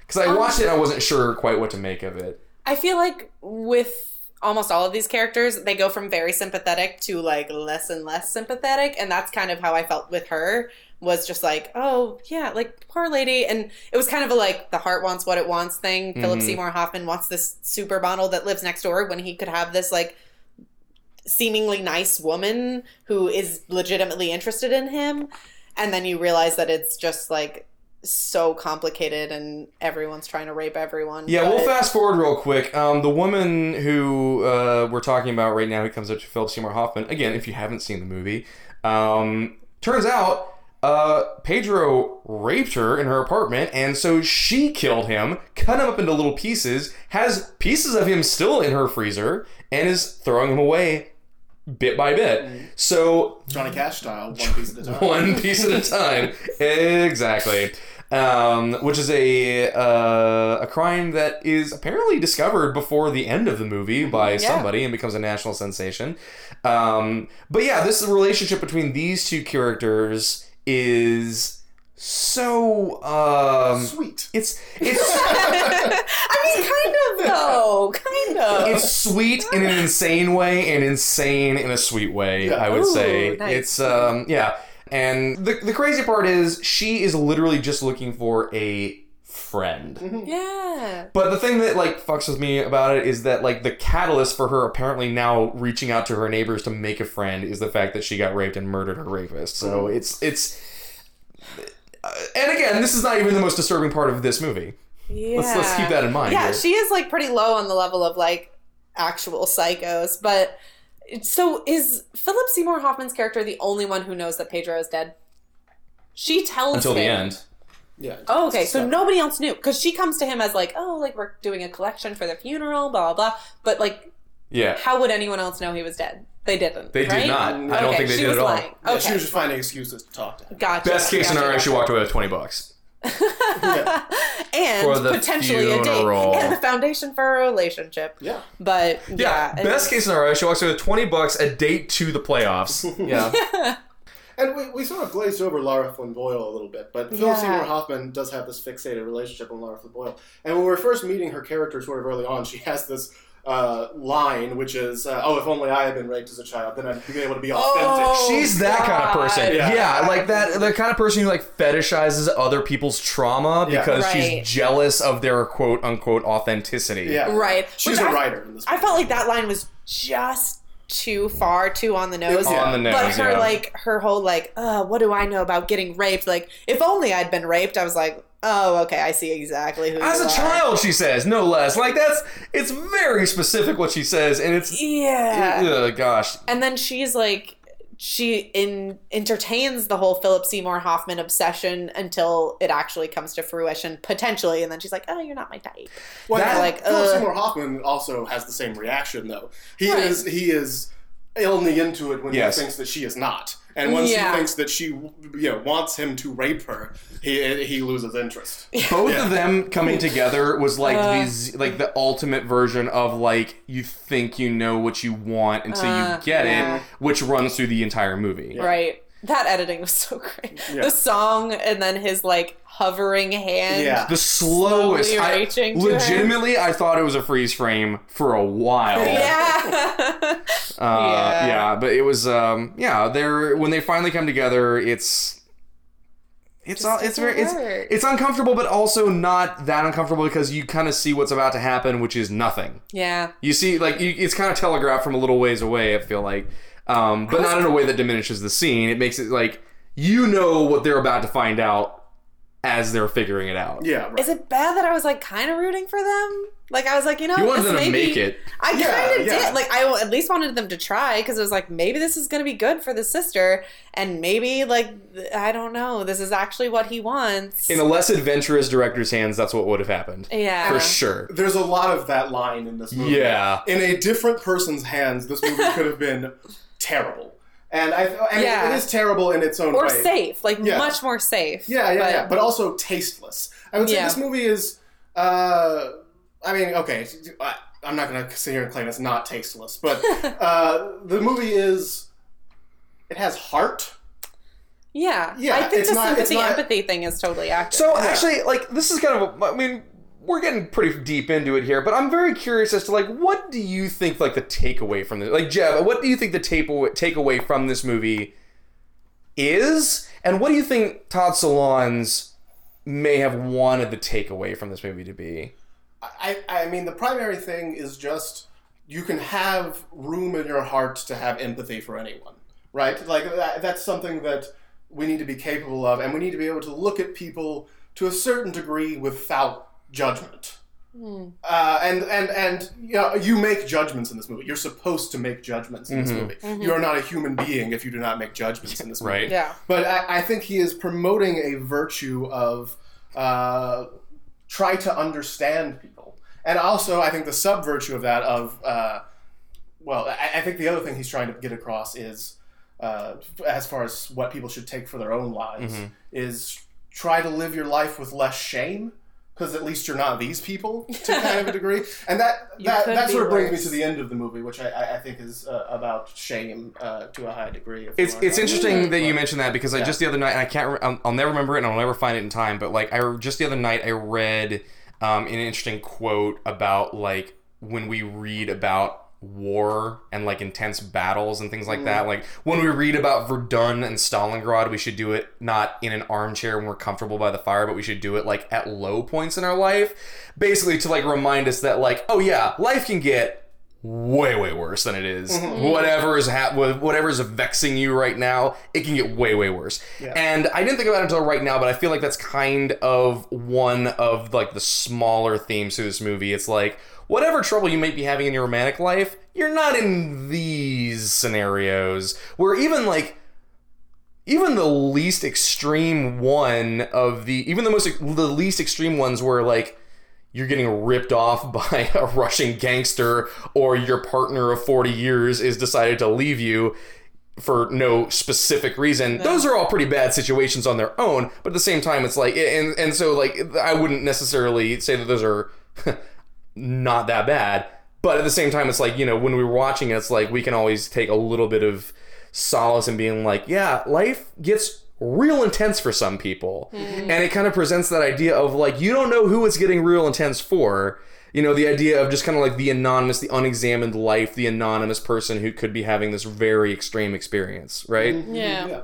Because I watched it, and I wasn't sure quite what to make of it. I feel like with almost all of these characters, they go from very sympathetic to like less and less sympathetic, and that's kind of how I felt with her. Was just like, oh yeah, like poor lady, and it was kind of a like the heart wants what it wants thing. Mm-hmm. Philip Seymour Hoffman wants this supermodel that lives next door when he could have this like seemingly nice woman who is legitimately interested in him, and then you realize that it's just like so complicated and everyone's trying to rape everyone. Yeah, we'll fast forward real quick. Um, the woman who uh, we're talking about right now, who comes up to Philip Seymour Hoffman, again, if you haven't seen the movie, um, turns out uh, Pedro raped her in her apartment, and so she killed him, cut him up into little pieces, has pieces of him still in her freezer, and is throwing him away bit by bit. So Johnny Cash style, one piece at a time. one piece at a time. exactly. Um, which is a uh, a crime that is apparently discovered before the end of the movie by somebody and becomes a national sensation. Um, but yeah, this relationship between these two characters is so um, Sweet. it's it's I mean, kind of though, kind of. it's sweet in an insane way and insane in a sweet way Yeah. i would Ooh, say nice. it's um yeah and the, the crazy part is she is literally just looking for a friend yeah. but the thing that like fucks with me about it is that like the catalyst for her apparently now reaching out to her neighbors to make a friend is the fact that she got raped and murdered her rapist so it's it's uh, and again this is not even the most disturbing part of this movie Yeah. let's let's keep that in mind Yeah, here. she is like pretty low on the level of like actual psychos, but so is Philip Seymour Hoffman's character the only one who knows that Pedro is dead? She tells him until the end Yeah. Oh, okay. So nobody else knew because she comes to him as like, oh, like we're doing a collection for the funeral, blah blah blah. But like, yeah how would anyone else know he was dead? They didn't. They did not. I don't Okay, think they she did was at all. lying. Yeah, she was just finding excuses to talk to him. gotcha. Best case gotcha, scenario, gotcha. she walked away with 20 bucks. Yeah. and For the potentially a date and the foundation for a relationship. Yeah. But Yeah, yeah, best case scenario, she walks away with 20 bucks, a date to the playoffs. Yeah. And we, we sort of glazed over Lara Flynn Boyle a little bit, but Philip Yeah. Seymour Hoffman does have this fixated relationship with Lara Flynn Boyle. And when we're first meeting her character sort of early on, she has this uh, line, which is, uh, "Oh, if only I had been raped as a child, then I'd be able to be authentic." Oh. She's that kind of person. Yeah. Yeah. like that the kind of person who like fetishizes other people's trauma Yeah. because Right. she's jealous of their quote unquote authenticity. yeah, Right. She's Which a I- writer in this. I felt like that line was just too far, too on the nose. Yeah. On the nose, but her yeah. like her whole like, uh, what do I know about getting raped? Like, if only I'd been raped, I was like, oh, okay, I see exactly who. As you a are. child, she says, no less. Like that's it's very specific what she says, and it's Yeah. Ugh, gosh. And then she's like, she in entertains the whole Philip Seymour Hoffman obsession until it actually comes to fruition, potentially. And then she's like, oh, you're not my type. Well, That- like, Philip uh, Seymour Hoffman also has the same reaction, though. He Right. is he is only into it when Yes. he thinks that she is not, and once Yeah. he thinks that she you know wants him to rape her, he he loses interest. Both Yeah. of them coming together was like Uh. these like the ultimate version of like you think you know what you want until Uh, you get yeah. it, which runs through the entire movie. Right. That editing was so great. Yeah. The song and then his like hovering hand. Yeah. The slowest. I, reaching to her. legitimately, I thought it was a freeze frame for a while. Yeah. Uh, Yeah. yeah. but it was um yeah, they're when they finally come together, it's it's all, it's very it's it's uncomfortable but also not that uncomfortable because you kind of see what's about to happen, which is nothing. yeah. You see like you, it's kind of telegraphed from a little ways away, I feel like. Um, but not in a way that diminishes the scene. It makes it like you know what they're about to find out as they're figuring it out. Yeah, right. Is it bad that I was like kind of rooting for them? Like I was like, you know, You wanted this them to maybe- make it. I Yeah, kind of yeah. did. Like I at least wanted them to try because it was like maybe this is going to be good for the sister, and maybe like I don't know, this is actually what he wants. In a less adventurous director's hands, that's what would have happened. yeah, For sure. There's a lot of that line in this movie. Yeah. In a different person's hands, this movie could have been terrible. And I and Yeah. it is terrible in its own or way. Or safe, like Yeah. much more safe. Yeah, yeah, But- yeah. But also tasteless. I would say Yeah. this movie is. Uh, I mean, okay, I, I'm not going to sit here and claim it's not tasteless, but uh, the movie is. It has heart. yeah, Yeah, I think it's the not- it's sympathy not- empathy thing is totally accurate. So actually, like this is kind of, a, I mean, we're getting pretty deep into it here, but I'm very curious as to like, what do you think like the takeaway from this? Like Jeb, what do you think the tape takeaway from this movie is, and what do you think Todd Solondz may have wanted the takeaway from this movie to be? I, I mean, the primary thing is just you can have room in your heart to have empathy for anyone, right? Like that, that's something that we need to be capable of, and we need to be able to look at people to a certain degree without judgment. Uh, and and and you know, you make judgments in this movie. You're supposed to make judgments in this movie. You are not a human being if you do not make judgments in this movie. Right. yeah, But I, I think he is promoting a virtue of uh, try to understand people, and also I think the sub virtue of that of uh, well, I, I think the other thing he's trying to get across is uh, as far as what people should take for their own lives is try to live your life with less shame. Because at least you're not these people to kind of a degree, and that that, that sort of brings me to the end of the movie, which I, I, I think is uh, about shame uh, to a high degree. It's it's not- interesting that you mentioned that because I just the other night and I can't re- I'll, I'll never remember it and I'll never find it in time but like I just the other night I read um, an interesting quote about like when we read about war and like intense battles and things like mm. that. Like when we read about Verdun and Stalingrad we should do it not in an armchair when we're comfortable by the fire but we should do it like at low points in our life basically to like remind us that like oh yeah life can get way way worse than it is. Mm-hmm. Mm-hmm. whatever is ha- whatever is vexing you right now it can get way way worse. And i didn't think about it until right now but i feel like that's kind of one of like the smaller themes to this movie. It's like whatever trouble you might be having in your romantic life you're not in these scenarios where even like even the least extreme one of the even the most the least extreme ones where like you're getting ripped off by a Russian gangster or your partner of 40 years is decided to leave you for no specific reason. Those are all pretty bad situations on their own, but at the same time it's like and and so like I wouldn't necessarily say that those are not that bad. But at the same time, it's like, you know, when we were watching it, it's like we can always take a little bit of solace in being like, yeah, life gets real intense for some people. Hmm. And it kind of presents that idea of like, you don't know who it's getting real intense for. You know, the idea of just kind of like the anonymous, the unexamined life, the anonymous person who could be having this very extreme experience, right? Yeah. Yeah.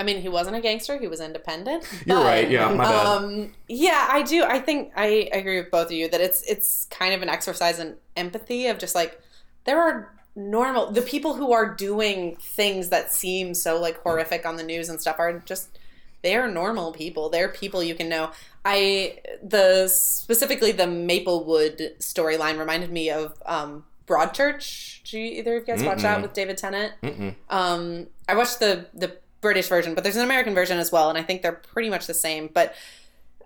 I mean, he wasn't a gangster. He was independent. You're right. Yeah, my bad. Um, yeah, I do. I think I agree with both of you that it's it's kind of an exercise in empathy of just like there are normal the people who are doing things that seem so like horrific on the news and stuff are just they are normal people. They're people you can know. I the specifically the Maplewood storyline reminded me of um, Broadchurch. Do you, either of you guys watch that with David Tennant? Mm-mm. Um, I watched the the British version, but there's an American version as well, and I think they're pretty much the same. But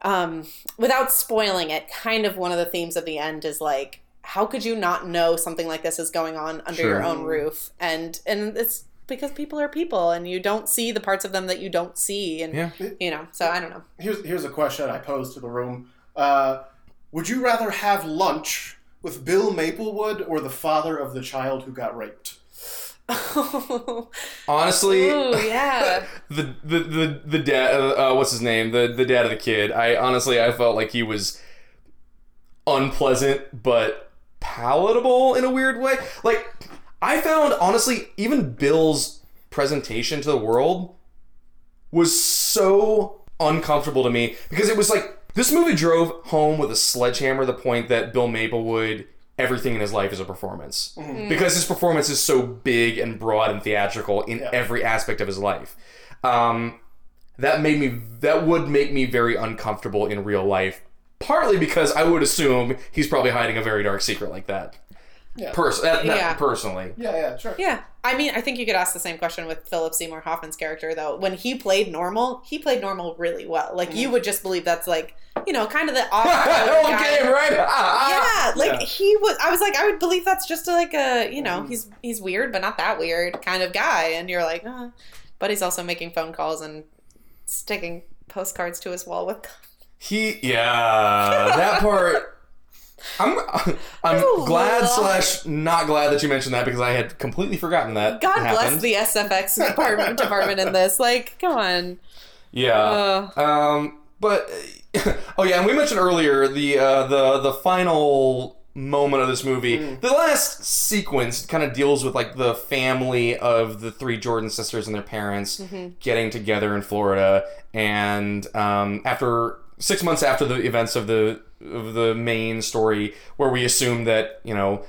um, without spoiling it, kind of one of the themes of the end is like, how could you not know something like this is going on under Sure. your own roof? And and it's because people are people, and you don't see the parts of them that you don't see, and Yeah. you know. So I don't know. Here's here's a question I posed to the room. Uh, would you rather have lunch with Bill Maplewood or the father of the child who got raped? Honestly, Ooh, yeah. the the the the dad uh, uh, what's his name? The the dad of the kid. I honestly i felt like he was unpleasant but palatable in a weird way. Like i found honestly even bill's presentation to the world was so uncomfortable to me because it was like this movie drove home with a sledgehammer the point that bill maplewood everything in his life is a performance. Because his performance is so big and broad and theatrical in every aspect of his life. Um, that made me that would make me very uncomfortable in real life partly because i would assume he's probably hiding a very dark secret like that Yeah. Pers- that, that Yeah. personally Yeah, yeah, sure. Yeah, I mean, I think you could ask the same question with Philip Seymour Hoffman's character, though. When he played normal, he played normal really well. Like Mm-hmm. you would just believe that's like, you know, kind of the off. okay right Yeah, like Yeah. he was. I was like, I would believe that's just a, like a, you know, he's he's weird, but not that weird kind of guy. And you're like, uh, but he's also making phone calls and sticking postcards to his wall with. He, yeah, that part. I'm, I'm glad slash not glad that you mentioned that because I had completely forgotten that. God happened. bless the SFX department department in this. Like, come on. Yeah. Uh, Um, but oh yeah, and we mentioned earlier the uh, the the final moment of this movie. The last sequence kind of deals with like the family of the three Jordan sisters and their parents getting together in Florida, and um, after six months after the events of the of the main story, where we assume that you know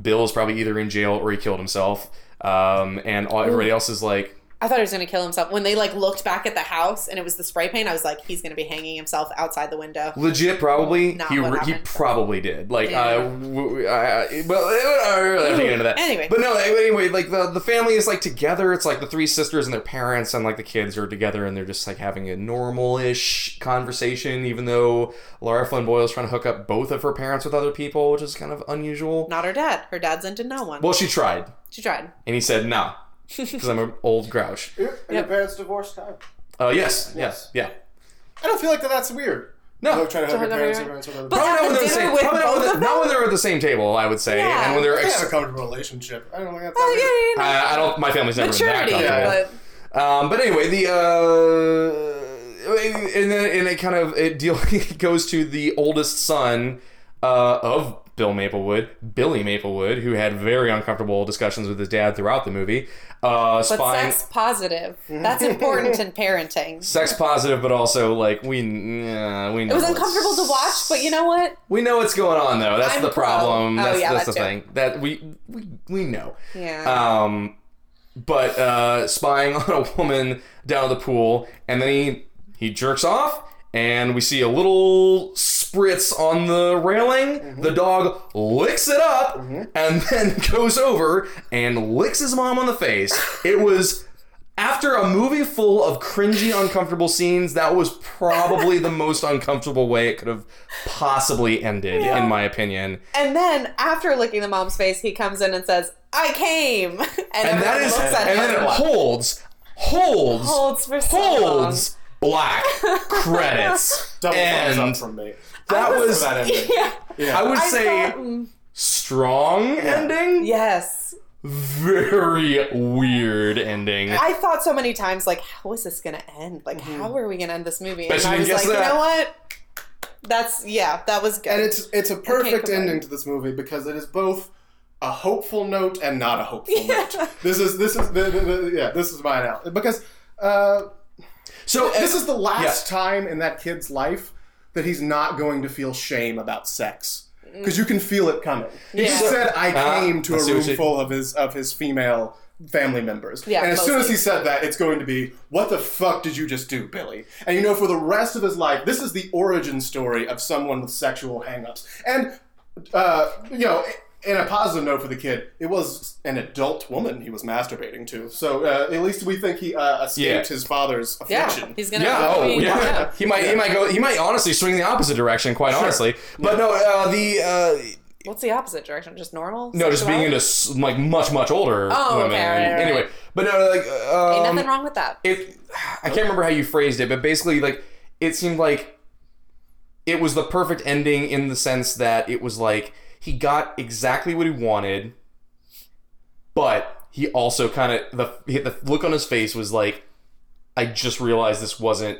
Bill is probably either in jail or he killed himself, um, and all, everybody else is like. I thought he was gonna kill himself. When they like looked back at the house and it was the spray paint, I was like, he's gonna be hanging himself outside the window. Legit, probably Not he re- he probably did. Like, Yeah. uh, w- w- I- I- well, I don't really have to get into that. Anyway. but no, anyway, like the the family is like together. It's like the three sisters and their parents and like the kids are together, and they're just like having a normal-ish conversation, even though Lara Flynn Boyle is trying to hook up both of her parents with other people, which is kind of unusual. Not her dad. Her dad's into no one. Well, she tried, she tried. and he said no, because I'm an old grouch. Are your Yep. parents divorced, Kyle? Uh, yes, yes, yeah. I don't feel like that that's weird. No. Like trying to have your parents have parents with But Probably not when they're the Dinner same. with Probably not when both they're, of not when they're at the same table. I would say, Yeah. and when they're They ex- have a comfortable relationship. I don't think that's Oh that weird. yeah, yeah, yeah. I, I don't. My family's never Maturity, been that comfortable. but Um, but anyway, the uh, and then and it kind of it deal it goes to the oldest son uh, of Bill Maplewood, Billy Maplewood, who had very uncomfortable discussions with his dad throughout the movie. Uh, but spying, sex positive. That's important in parenting. sex positive, but also like we yeah, we know It was it's- uncomfortable to watch, but you know what? We know what's going on though. That's I'm the pro. problem. Oh, That's yeah, that's that the too. thing that we we we know. Yeah. Um, but uh, spying on a woman down at the pool, and then he he jerks off, and we see a little spritz on the railing. Mm-hmm. The dog licks it up, mm-hmm. and then goes over and licks his mom on the face. It was after a movie full of cringy, uncomfortable scenes, that was probably the most uncomfortable way it could have possibly ended, in my opinion. And then after licking the mom's face, he comes in and says, "I came," and, And that is, looks at and then it holds, holds, holds holds, black credits, Double thumbs and up from me. that For was, that ending. Yeah. Yeah. I would I say, thought, mm, strong ending. yes. Very weird ending. I thought so many times, like, how is this gonna end? Like, how are we gonna end this movie? Bet And I was like, that. you know what? That's yeah, that was good. and it's it's a perfect ending to this movie because it is both a hopeful note and not a hopeful note. This is this is the, the, the, yeah this is my analogy because uh, So this is the last time in that kid's life that he's not going to feel shame about sex because you can feel it coming. He just Yeah. said, "I Ah, came to I a see what room you- full of his of his female." Family members, Yeah, and as soon as he said that, it's going to be, "What the fuck did you just do, Billy?" And you know, for the rest of his life, this is the origin story of someone with sexual hangups. And uh, you know, in a positive note for the kid, it was an adult woman he was masturbating to. So uh, at least we think he uh, escaped Yeah. his father's affection. yeah, he's gonna. Yeah. Oh, be- yeah. He might. He might go. He might honestly swing the opposite direction. Quite honestly. But no. Uh, the uh, What's the opposite direction? Just normal? no, just being into sexuality? s- like much much older Oh, women. okay, right, right, Anyway, right. but no, like um, Ain't nothing wrong with that. it. I can't remember how you phrased it, but basically, like it seemed like it was the perfect ending in the sense that it was like he got exactly what he wanted, but he also kind of the the look on his face was like, I just realized this wasn't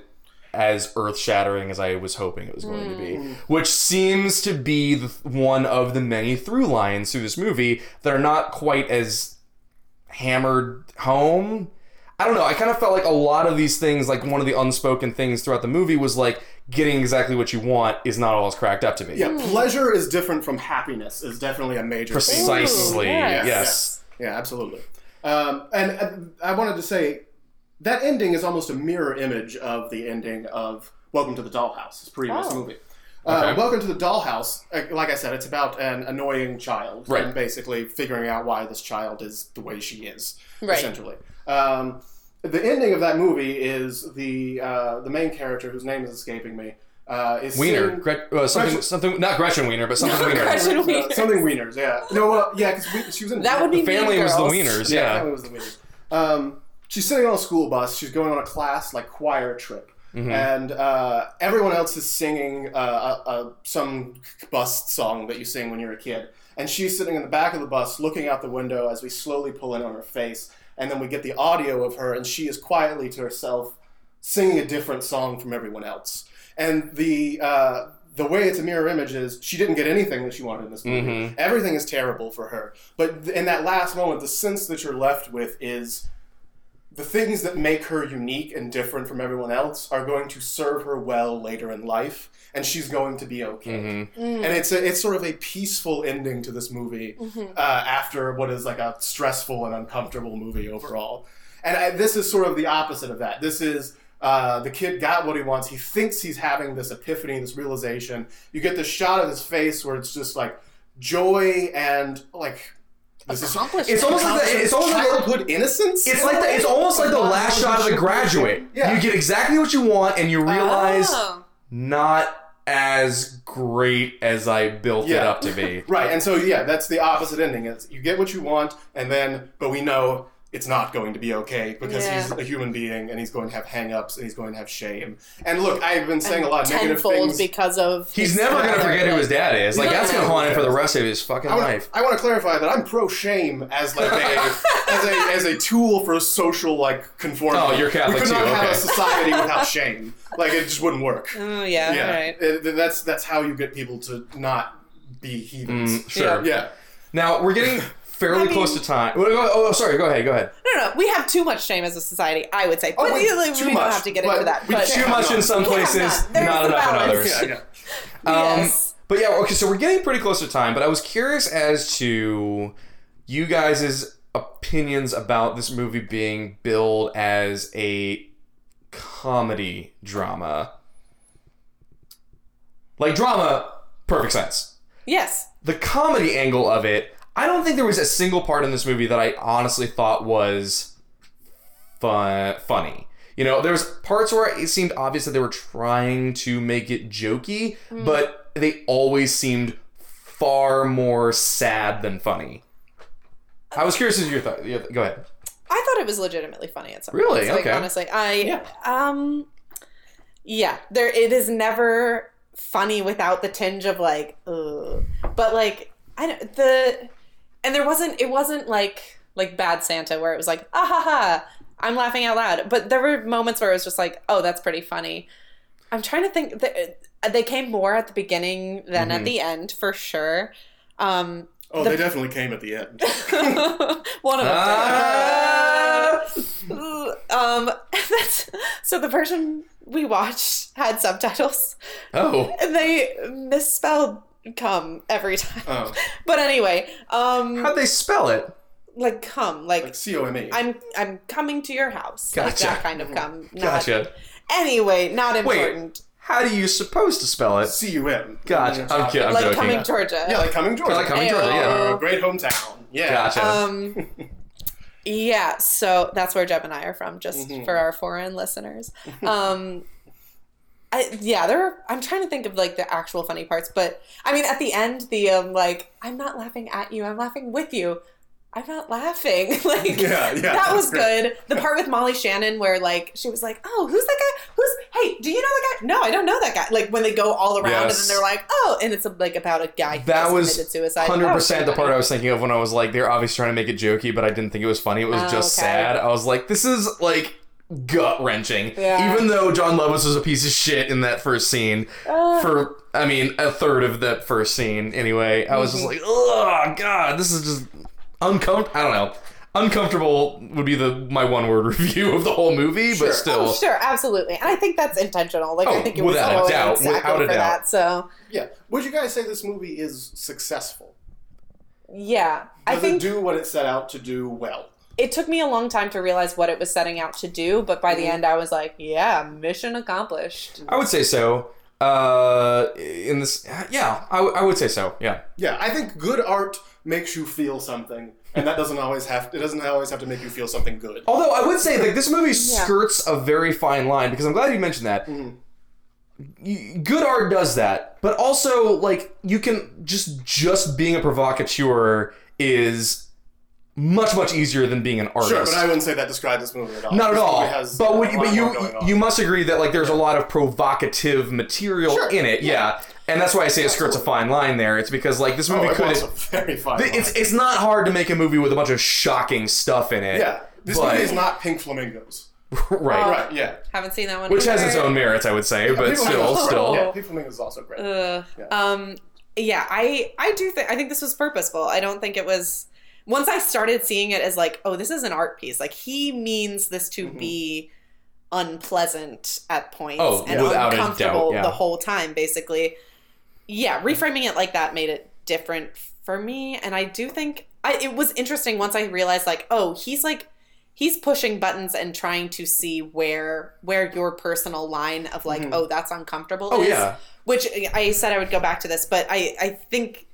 as earth shattering as I was hoping it was going to be, hmm. which seems to be the, one of the many through lines through this movie that are not quite as hammered home. I don't know. I kind of felt like a lot of these things, like one of the unspoken things throughout the movie, was like getting exactly what you want is not all it's cracked up to be. yeah, pleasure is different from happiness. Is definitely a major thing. Precisely. Ooh, yes. yes. Yeah, absolutely. Um, and uh, I wanted to say that ending is almost a mirror image of the ending of Welcome to the Dollhouse, his previous Oh. movie. Uh, Okay. Welcome to the Dollhouse, uh, like I said, it's about an annoying child Right. and basically figuring out why this child is the way she is, Right. essentially. Um, the ending of that movie is the uh, the main character, whose name is escaping me, uh, is Wiener, sitting- Gret- uh, something, Gretchen- something, not Gretchen Wiener, but something Not Wiener. Gretchen- Uh, Wieners. something Wieners, yeah. No, uh, yeah, because she was in That would be The family was the Wieners, yeah, yeah. family was the Wieners. Um, she's sitting on a school bus. She's going on a class like choir trip, Mm-hmm. and uh, everyone else is singing uh, a, a, some bus song that you sing when you're a kid. And she's sitting in the back of the bus, looking out the window as we slowly pull in on her face, and then we get the audio of her, and she is quietly to herself singing a different song from everyone else. And the uh, the way it's a mirror image is she didn't get anything that she wanted in this movie. Mhm. Everything is terrible for her. But th- in that last moment, the sense that you're left with is the things that make her unique and different from everyone else are going to serve her well later in life, and she's going to be okay. Mm-hmm. And it's a, it's sort of a peaceful ending to this movie uh, after what is like a stressful and uncomfortable movie overall. And I, this is sort of the opposite of that. This is uh, the kid got what he wants. He thinks he's having this epiphany, this realization. You get this shot of his face where it's just like joy and like this is Accomplishment. It's almost like the, it's almost like childhood innocence. it's like a the, it's almost like the last shot of it The. Graduate. Yeah. You get exactly what you want, and you realize Oh. not as great as I built it up to be. Right, and so yeah, that's the opposite ending. Is you get what you want, and then but we know it's not going to be okay because Yeah. he's a human being and he's going to have hang-ups and he's going to have shame. And look, I've been saying a lot of negative tenfold things. because of He's never gonna forget who his dad is. Like that's gonna haunt him for the rest of his fucking I want, life. I want to clarify that I'm pro shame as like a as a as a tool for social like conformity. Oh, you're Catholic We could not too, have okay. a society without shame. Like it just wouldn't work. Oh yeah, yeah, all right. It- that's that's how you get people to not be heathens. Mm, sure. Yeah. Now we're getting fairly I mean- close to time. Oh, oh, sorry. Go ahead. Go ahead. No, no, we have too much shame as a society. I would say, oh, but Oh, wait, we, we too don't much, have to get but into that. we But Too much in some places, not- there's not the enough in others. Yeah, yeah. yes, um, But yeah, okay, so we're getting pretty close to time, but I was curious as to you guys' opinions about this movie being billed as a comedy drama. Like drama, perfect sense. yes, The comedy angle of it, I don't think there was a single part in this movie that I honestly thought was fun, funny. You know, there's parts where it seemed obvious that they were trying to make it jokey, but they always seemed far more sad than funny. I was curious as your thought. Go ahead. I thought it was legitimately funny at some point. Really? Like, Okay. Honestly, I Yeah. um, yeah. There, it is never funny without the tinge of like, ugh. But like, I don't the, and there wasn't. It wasn't like like Bad Santa where it was like, ah ha ha, I'm laughing out loud. But there were moments where it was just like, oh, that's pretty funny. I'm trying to think. That, they came more at the beginning than at the end for sure. Um, Oh, they definitely came at the end. one of them. Ah! um, that's, so the version we watched had subtitles, Oh, and they misspelled "come" every time. Oh, But anyway, um, how'd they spell it? like "come," like, like C O M E. I'm I'm coming to your house, like Gotcha. that kind of "come." Not, Gotcha. Anyway, not Wait, important. how do you supposed to spell it? C U M. Gotcha. I'm kidding. I'm like joking. Cumming Georgia. Yeah, like Cumming Georgia. like Cumming Georgia. Yeah. Uh, great hometown. Yeah. Gotcha. Um, yeah, so that's where Jeb and I are from, just Mhm. for our foreign listeners. Um, I, yeah, there. Are, I'm trying to think of like the actual funny parts, but I mean, at the end, the um, like, I'm not laughing at you, I'm laughing with you. I'm not laughing. like, Yeah, yeah, that was good. The part with Molly Shannon, where like she was like, "Oh, who's that guy? Who's? Hey, do you know that guy? No, I don't know that guy." Like when they go all around, and then they're like, "Oh," and it's like about a guy who That was committed suicide. Hundred percent the part. I was thinking of when I was like, they're obviously trying to make it jokey, but I didn't think it was funny. It was Oh, just okay. sad. I was like, this is like gut wrenching. Yeah. Even though Jon Lovitz was a piece of shit in that first scene, Uh. for I mean a third of that first scene anyway, I was Mm-hmm. just like, oh god, this is just uncomfortable. I don't know. Uncomfortable would be the my one word review of the whole movie, Sure. but still. Oh, sure, absolutely, and I think that's intentional. Like Oh, I think it was without a doubt, exactly without a for doubt. that. So Yeah. Would you guys say this movie is successful? yeah, I Does think it do what it set out to do well? It took me a long time to realize what it was setting out to do, but by the end, I was like, yeah, mission accomplished. I would say so. Uh, in this, yeah, I, w- I would say so. Yeah. Yeah, I think good art makes you feel something, and that doesn't always have it doesn't always have to make you feel something good. Although I would say like this movie skirts a very fine line because I'm glad you mentioned that. Y- Good art does that, but also like you can just just being a provocateur is much much easier than being an artist. Sure, but I wouldn't say that describes this movie at all. Not at all. has, but uh, would, but you more going on. you must agree that like there's a lot of provocative material Sure. in it. Yeah. and that's why I say it skirts a fine line there. It's because like this movie Oh, could was very fine. it's line. it's not hard to make a movie with a bunch of shocking stuff in it. yeah. This but- movie is not Pink Flamingos. right. Right? Yeah. Haven't seen that one, Which has its own merits, I would say, but Pink still, Flamingos still. Yeah, Pink Flamingos is also great. Ugh. Yeah. Um, yeah, I I do think I think this was purposeful. I don't think it was. Once I started seeing it as like, oh, this is an art piece. Like he means this to Mm-hmm. be unpleasant at points Oh, and uncomfortable doubt, yeah. the whole time, basically. Yeah, reframing it like that made it different for me, and I do think I, it was interesting once I realized like, oh, he's like he's pushing buttons and trying to see where where your personal line of like, oh, that's uncomfortable. Oh, is yeah. which I said I would go back to this, but I I think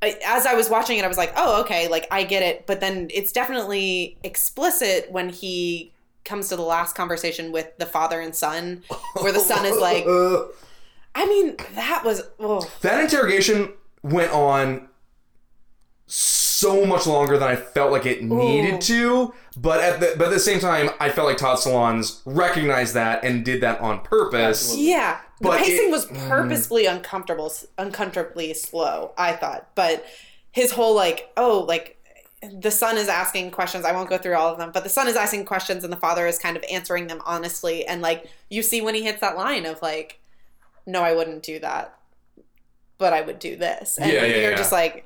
I, as I was watching it, I was like, oh okay, like I get it. But then it's definitely explicit when he comes to the last conversation with the father and son, where the son is like, I mean, that was oh, That interrogation went on so much longer than I felt like it needed to, but at the but at the same time, I felt like Todd Solondz recognized that and did that on purpose. Absolutely. yeah. The But pacing it- was mm-hmm. purposefully uncomfortable, uncomfortably slow. I thought, but his whole like, oh, like the son is asking questions. I won't go through all of them, but the son is asking questions and the father is kind of answering them honestly. And like you see when he hits that line of like, no, I wouldn't do that, but I would do this. And Yeah, yeah, you're yeah. just like,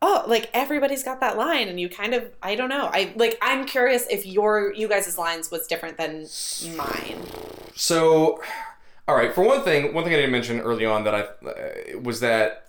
oh, like everybody's got that line, and you kind of, I don't know. I like, I'm curious if your you guys' lines was different than mine. So, all right. For one thing, one thing I didn't mention early on that I uh, was that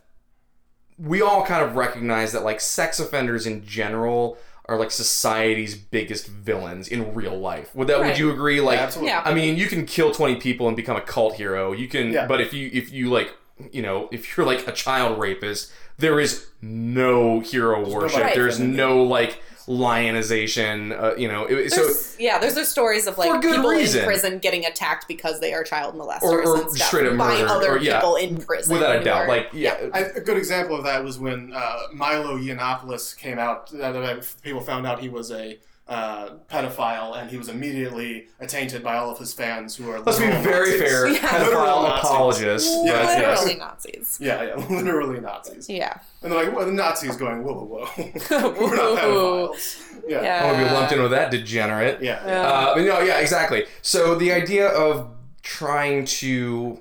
we all kind of recognize that like sex offenders in general are like society's biggest villains in real life. Would that? Right. Would you agree? Like, absolutely. Yeah. I mean, you can kill twenty people and become a cult hero. You can, Yeah. but if you if you like, you know, if you're like a child rapist, there is no hero worship. Right. There's no like lionization. Uh, you know, it, so yeah, there's those stories of like good people reason. in prison getting attacked because they are child molesters or, or and stuff straight up by murder, other or, yeah, people in prison. without a who doubt. Like yeah, I, a good example of that was when uh, Milo Yiannopoulos came out. Uh, uh, people found out he was a uh, pedophile, and he was immediately attainted by all of his fans who are. let's be very Nazis. fair. Yeah. Pedophile Nazis. apologists. Yeah, but yes. literally Nazis. Yeah, yeah, literally Nazis. Yeah. And they're like, well, the Nazis going, whoa, whoa, whoa. We're not pedophiles. Yeah. Yeah. I want to be lumped in with that degenerate. Yeah. Yeah. Uh, but no, yeah, exactly. So the idea of trying to,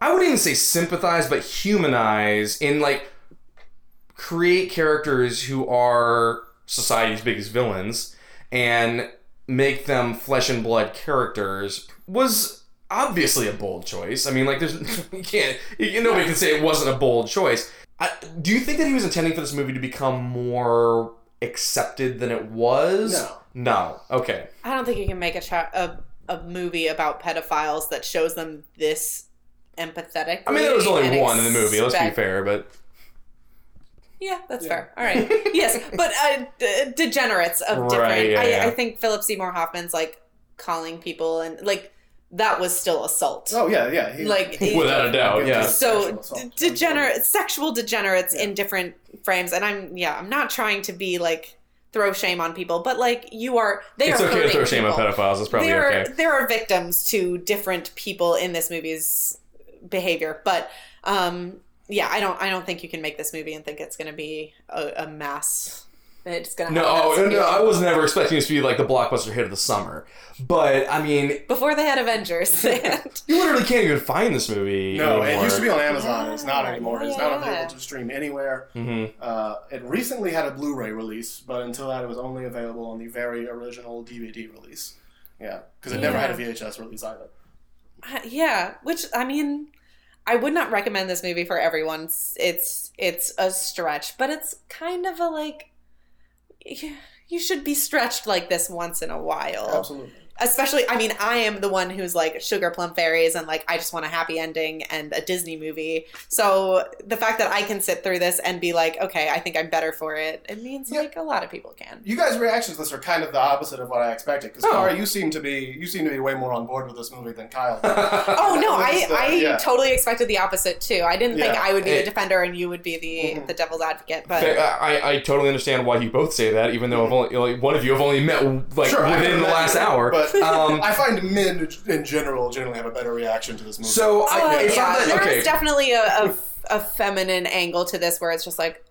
I wouldn't even say sympathize, but humanize in like create characters who are society's biggest villains and make them flesh and blood characters was obviously a bold choice. I mean, like, there's you can't you, nobody can say it wasn't a bold choice. I, do you think that he was intending for this movie to become more accepted than it was? No. No. Okay. I don't think you can make a, chi- a a movie about pedophiles that shows them this empathetic. I mean, there was only one in the movie. Let's be fair, but Yeah, that's fair. All right. yes, but uh, d- degenerates of Right, different. yeah, I, yeah. I think Philip Seymour Hoffman's like calling people and like that was still assault. Oh, yeah, yeah. He, Like, without a doubt, yeah. so Sexual d- degenerate sexual degenerates in different frames and i'm yeah i'm not trying to be like throw shame on people but like you are they it's are okay to hurting throw shame on pedophiles. It's probably there, okay. there are victims to different people in this movie's behavior but um yeah i don't i don't think you can make this movie and think it's going to be a, a mass it's going to No, oh, no, I was never expecting this to be like the blockbuster hit of the summer. But I mean, before they had avengers they had- you literally can't even find this movie. No, anymore. it used to be on Amazon. It's not Yeah, anymore. It's not available to stream anywhere. Mhm. Uh, it recently had a Blu-ray release, but until that, it was only available on the very original DVD release. Yeah, because it never had a VHS release either. Uh, yeah which i mean i would not recommend this movie for everyone it's it's, it's a stretch but it's kind of a like you should be stretched like this once in a while Absolutely. Especially i mean i am the one who's like sugar plum fairies and like i just want a happy ending and a disney movie so the fact that i can sit through this and be like okay i think i'm better for it it means Yeah. like a lot of people can You guys' reactions to this are kind of the opposite of what I expected. Because Oh. Kara, you seem to be you seem to be way more on board with this movie than Kyle. Oh no, I, the- I yeah. totally expected the opposite too. I didn't think I would be It- the defender and you would be the Mhm. the devil's advocate. But I, I totally understand why you both say that, even though I've only, like, one of you have only met like Sure, within the last hour. but um, I find men in general generally have a better reaction to this movie. so I, Oh, it's yeah, not that okay. is definitely a, a, a feminine angle to this where it's just like,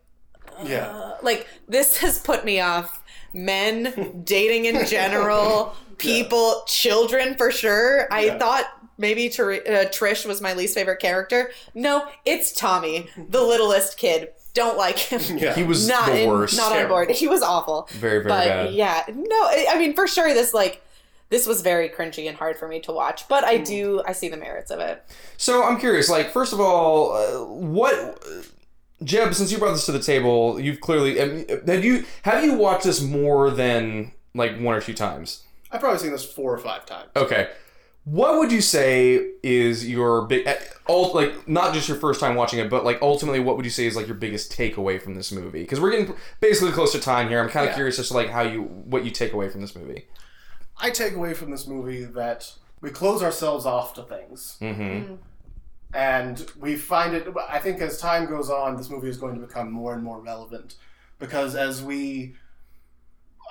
yeah, uh, like this has put me off. Men dating in general, people, children for sure. I Yeah. thought maybe Ter- uh, Trish was my least favorite character. No, it's Tommy, the littlest kid. Don't like him. yeah. he was Not the in- worst. not on board. He was awful. Very, very but bad. yeah, no, I I mean for sure this like this was very cringy and hard for me to watch, but I do I see the merits of it. So I'm curious. Like, first of all, uh, what, Jeb? Since you brought this to the table, you've clearly have you have you watched this more than like one or two times? I've probably seen this four or five times. Okay. What would you say is your big, uh, ult- like not just your first time watching it, but like ultimately, what would you say is like your biggest takeaway from this movie? Because we're getting basically close to time here. I'm kind of Yeah. curious as to like how you what you take away from this movie. I take away from this movie that we close ourselves off to things. Mm-hmm. and we find it i think as time goes on this movie is going to become more and more relevant because as we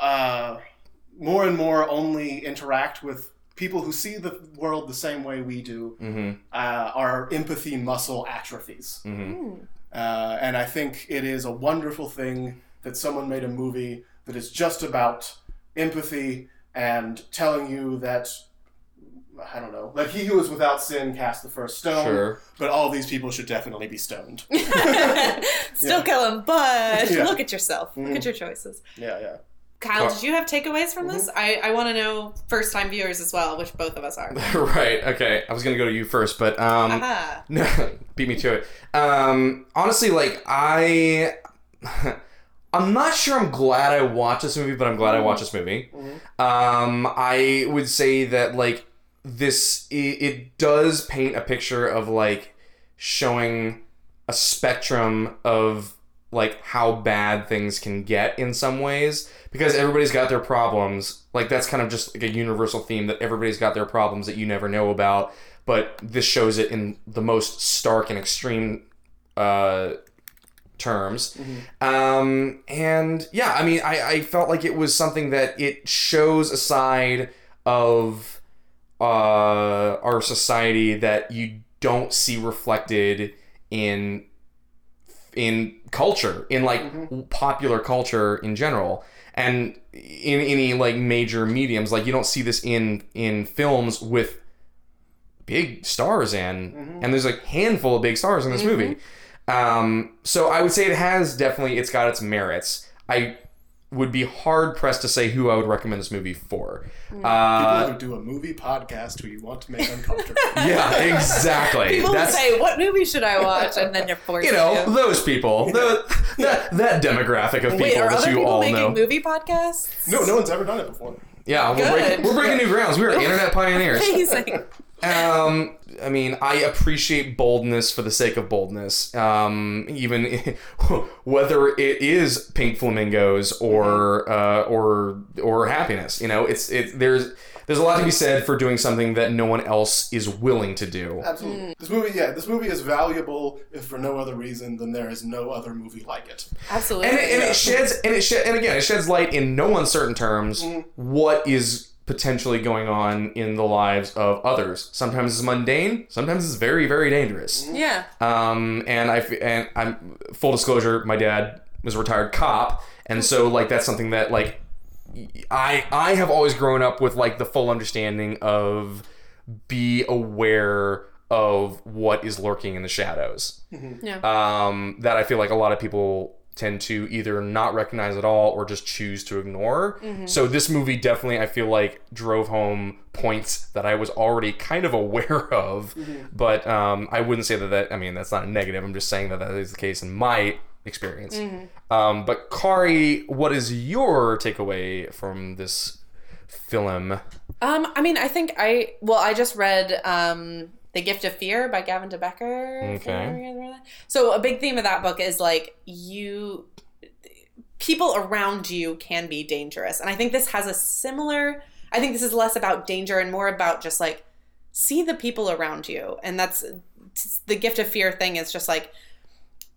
uh, more and more only interact with people who see the world the same way we do Mm-hmm. uh, our empathy muscle atrophies Mm-hmm. uh, and i think it is a wonderful thing that someone made a movie that is just about empathy and telling you that I don't know. Like he who is without sin cast the first stone. Sure. But all these people should definitely be stoned. Still kill him, but Yeah. look at yourself. Look Mm-hmm. at your choices. yeah, yeah. Kyle, did you have takeaways from Mm-hmm. this? I, I want to know first time viewers as well, which both of us are. right. Okay. I was gonna go to you first, but um, Aha. No, beat me to it. Um, honestly, like I, I'm not sure. I'm glad I watched this movie, but I'm glad I watched this movie. Um, I would say that like this, it, it does paint a picture of like showing a spectrum of like how bad things can get in some ways because everybody's got their problems. Like that's kind of just like a universal theme that everybody's got their problems that you never know about, but this shows it in the most stark and extreme uh terms. Um, and yeah, I mean, I, I felt like it was something that it shows a side of uh, our society that you don't see reflected in in culture, in like popular culture in general, and in any like major mediums. Like you don't see this in in films with big stars in, and there's a handful of big stars in this movie. Um, so I would say it has definitely it's got its merits. I would be hard pressed to say who I would recommend this movie for. Uh, People who do a movie podcast who you want to make uncomfortable. yeah, exactly. People That's say, "What movie should I watch?" and then you're forced. you know to. those people, the, that that demographic of people Wait, are that other you people all making know. movie podcasts? no, no one's ever done it before. Yeah, we're breaking, we're breaking new grounds. We are internet pioneers. Amazing. Um, I mean, I appreciate boldness for the sake of boldness. Um, even whether it is pink flamingos or uh, or or happiness. You know, it's it. There's there's a lot to be said for doing something that no one else is willing to do. Absolutely. Mm. This movie, yeah, this movie is valuable if for no other reason than there is no other movie like it. Absolutely. And it, and it sheds and it shed, and again it sheds light in no uncertain terms mm-hmm. what is potentially going on in the lives of others. Sometimes it's mundane. Sometimes it's very very dangerous. Mm-hmm. yeah. Um, and I f- and I'm full disclosure. My dad was a retired cop, and so like that's something that like I I have always grown up with like the full understanding of be aware of what is lurking in the shadows. Yeah. Um, that I feel like a lot of people tend to either not recognize at all or just choose to ignore. So this movie definitely I feel like drove home points that I was already kind of aware of, but um, I wouldn't say that that I mean that's not a negative. I'm just saying that that is the case in my experience. Um, but Kari, what is your takeaway from this film? Um, I mean, I think I well, I just read um The Gift of Fear by Gavin De Becker. Okay. So a big theme of that book is like you people around you can be dangerous. And I think this has a similar I think this is less about danger and more about just like see the people around you. And that's the gift of fear thing is just like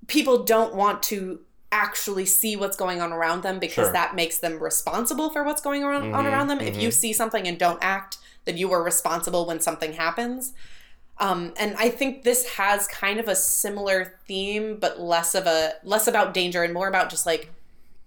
people don't want to actually see what's going on around them because Sure. that makes them responsible for what's going on, on around them. If you see something and don't act, then you are responsible when something happens. Um, and I think this has kind of a similar theme, but less of a less about danger and more about just like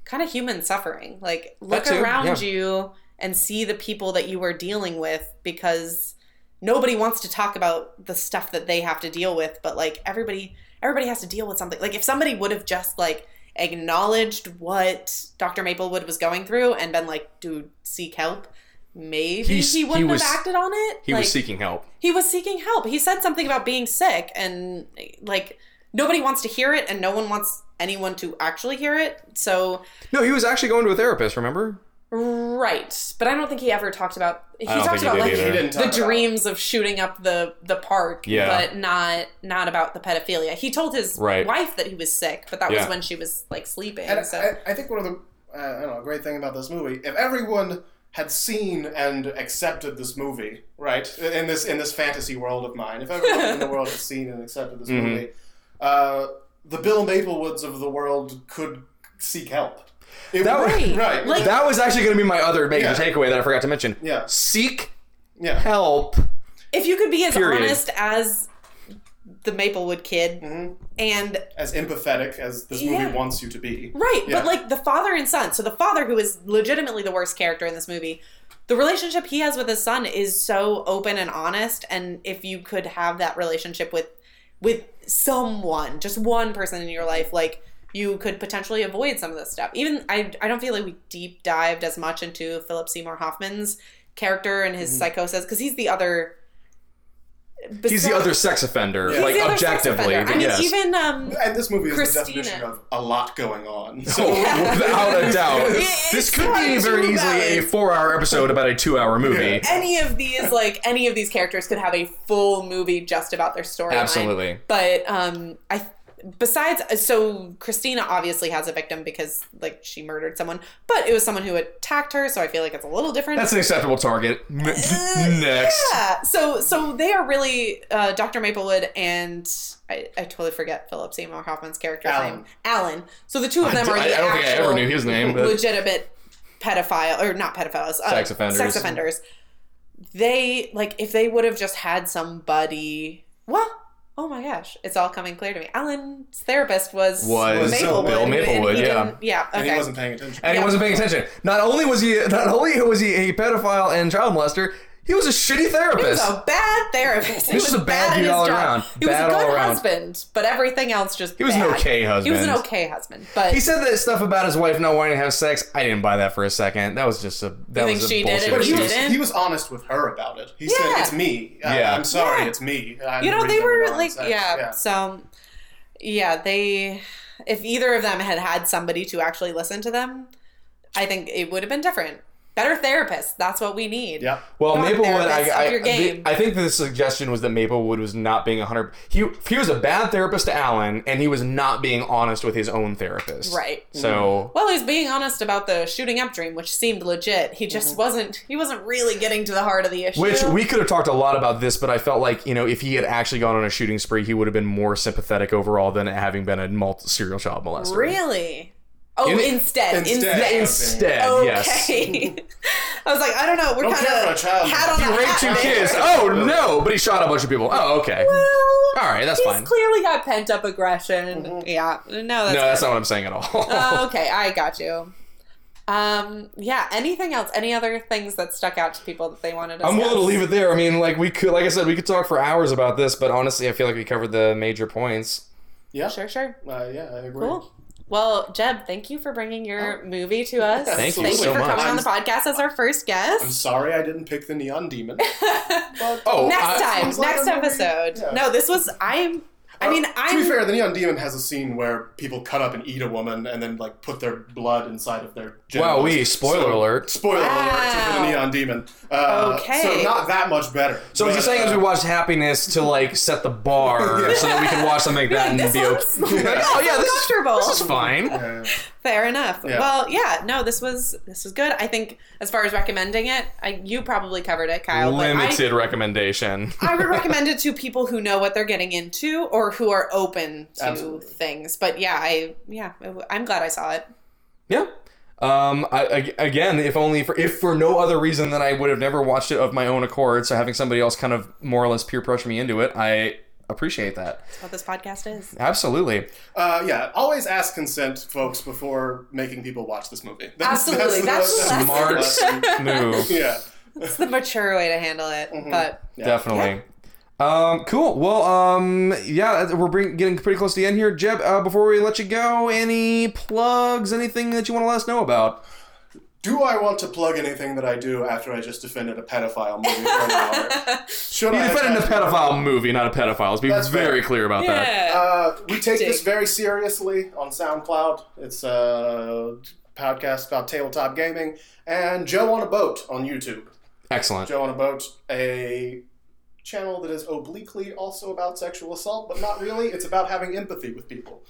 kind of human suffering. Like look too, around yeah. you and see the people that you are dealing with because nobody wants to talk about the stuff that they have to deal with, but like everybody everybody has to deal with something. Like if somebody would have just like acknowledged what Dr. Maplewood was going through and been like, dude, seek help, maybe He's- he he wouldn't was- have acted on it. He Like, was seeking help. he was seeking help. He said something about being sick and like nobody wants to hear it and no one wants anyone to actually hear it. So No, he was actually going to a therapist. Remember? Right. But I don't think he ever talked about he talked think he about like either. He didn't the about dreams of shooting up the the park, Yeah. but not not about the pedophilia. He told his Right. wife that he was sick, but that Yeah. was when she was like sleeping. And so I, I think one of the uh, I don't know great thing about this movie, if everyone had seen and accepted this movie, right, in this in this fantasy world of mine, if everyone in the world had seen and accepted this Mhm. movie, uh, the Bill Maplewoods of the world could seek help. It That would- Right. right, Like- That was actually going to be my other major Yeah. takeaway that I forgot to mention. Yeah. Seek yeah. help. if you could be as Period. honest as the Maplewood kid Mhm. and As empathetic as this movie wants you to be. Right, Yeah. but like the father and son. So the father, who is legitimately the worst character in this movie, the relationship he has with his son is so open and honest. And if you could have that relationship with with someone, just one person in your life, like you could potentially avoid some of this stuff. Even I, I don't feel like we deep dived as much into Philip Seymour Hoffman's character and Mm-hmm. his psychosis because he's the other. He's the other sex offender, He's like the other sex objectively. offender. I mean, yes. even um, And this movie is Christina. the definition of a lot going on. So Without a doubt. It's this could be very to easily a four-hour episode about a two-hour movie. Yeah. any of these like any of these characters could have a full movie just about their story Absolutely. but um i besides so christina obviously has a victim because like she murdered someone but it was someone who attacked her so i feel like it's a little different That's an acceptable target. M- Next. yeah so so they are really uh, dr maplewood and I, I totally forget philip seymour hoffman's character's Alan. name alan so the two of them are I, the I don't think I ever actual knew his name, but legitimate pedophile or not pedophiles uh, Sex offenders. sex offenders they like if they would have just had somebody well oh my gosh it's all coming clear to me alan's therapist was Was maplewood, Bill and Maplewood, he yeah. didn't- yeah And he wasn't paying attention. and he wasn't paying attention. Not only was he not only was he a pedophile and child molester, he was a shitty therapist. he was a bad therapist. He He's was just a bad at dude his all job. around. He was a good around. husband, but everything else just He was an bad. okay He was an okay husband, but He said that stuff about his wife not wanting to have sex. I didn't buy that for a second. That was just a that think was a she did bullshit it? But he was, he was honest with her about it. He Yeah. said, "It's me. I, Yeah. I'm sorry. Yeah. It's me." I'm you know the they were like sex." yeah, so yeah they if either of them had had somebody to actually listen to them i think it would have been different better therapists that's what we need Yeah. Well, Not Maplewood, I, I, up your game. I think the suggestion was that Maplewood was not being 100. He, he was a bad therapist to Alan, and he was not being honest with his own therapist. Right. So, mm-hmm. well he's being honest about the shooting up dream which seemed legit he just mm-hmm. wasn't he wasn't really getting to the heart of the issue which we could have talked a lot about this, but I felt like, you know, if he had actually gone on a shooting spree, he would have been more sympathetic overall than having been a multi- serial child molester. really oh In- instead Instead. instead, Yeah, Instead, yes. Okay. I was like, I don't know. We're Don't kind care for a of child. hat on He the Raped hat two there. kids. Oh, no. But he shot a bunch of people. Oh, okay. Well, All right, that's he's fine. clearly got pent up aggression. Yeah. No, that's, no, that's not what I'm saying at all. Oh, okay, I got you. Um, yeah. Anything else? Any other things that stuck out to people that they wanted to? I'm willing to leave it there. I mean, like we could, like I said, we could talk for hours about this, but honestly, I feel like we covered the major points. Yeah. Sure, sure. Uh, yeah, I agree. Cool. Well, Jeb, thank you for bringing your oh. movie to us. Thank you thank so you for much. coming on the podcast as our first guest. I'm sorry I didn't pick the Neon Demon. But, Oh, next I- time, Sounds like next episode. Yeah. No, this was I'm. I mean, Uh, I'm. To be fair, the Neon Demon has a scene where people cut up and eat a woman and then like put their blood inside of their. Wow, genitals. we spoiler alert. Spoiler alert for the Neon Demon. Uh, Okay. So not that much better. So what But, you're saying is uh, we watched Happiness to like set the bar Yeah. so that we can watch something like that and this be okay. looks Like, oh yeah, this is, comfortable. this is fine. yeah. Fair enough. Yeah. Well, yeah, no, this was this was good. I think as far as recommending it, I, you probably covered it, Kyle. but I- Limited recommendation. I would recommend it to people who know what they're getting into or who are open to Absolutely. things. But yeah, I yeah, I'm glad I saw it. Yeah. Um. I, I- again, if only for if for no other reason than I would have never watched it of my own accord. So having somebody else kind of more or less peer pressure me into it, I appreciate that. That's what this podcast is. Absolutely. Uh, yeah, always ask consent, folks, before making people watch this movie. Absolutely, that's the Smart lesson. move. yeah. It's the mature way to handle it. But Yeah. Definitely. Um, cool. Well, um, yeah, we're bring, getting pretty close to the end here. Jeb, uh, before we let you go, any plugs, anything that you want to let us know about? Do I want to plug anything that I do after I just defended a pedophile movie for an hour? Should You I? defended a have- pedophile movie, not a pedophile. Let's be That's very fair. clear about that. yeah. Uh, we take this very seriously on SoundCloud. It's a podcast about tabletop gaming. And Joe on a Boat on YouTube. Excellent. Joe on a Boat, a channel that is obliquely also about sexual assault, but not really. It's about having empathy with people.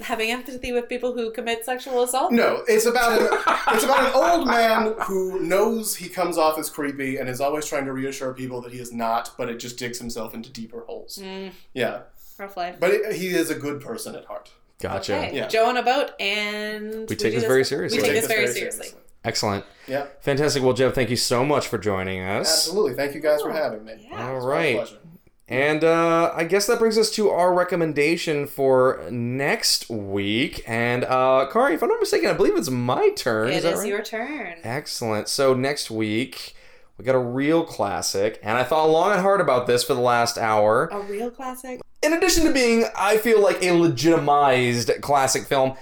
Having empathy with people who commit sexual assault. No, it's about an, it's about an old man who knows he comes off as creepy and is always trying to reassure people that he is not, but it just digs himself into deeper holes. Mm, Yeah, rough life. but it, he is a good person at heart. Gotcha. Okay. Yeah. Joe on a boat, and We take do this very seriously. We take We this very seriously. Excellent. Yeah, Fantastic. Well, Jeb, thank you so much for joining us. absolutely. Thank you guys for having me. Yeah. All It's my pleasure. And uh, I guess that brings us to our recommendation for next week. And uh, Kari, if I'm not mistaken, I believe it's my turn. It is that is right? your turn. Excellent. So next week we got a real classic, and I thought long and hard about this for the last hour. A real classic. In addition to being, I feel like a legitimized classic film,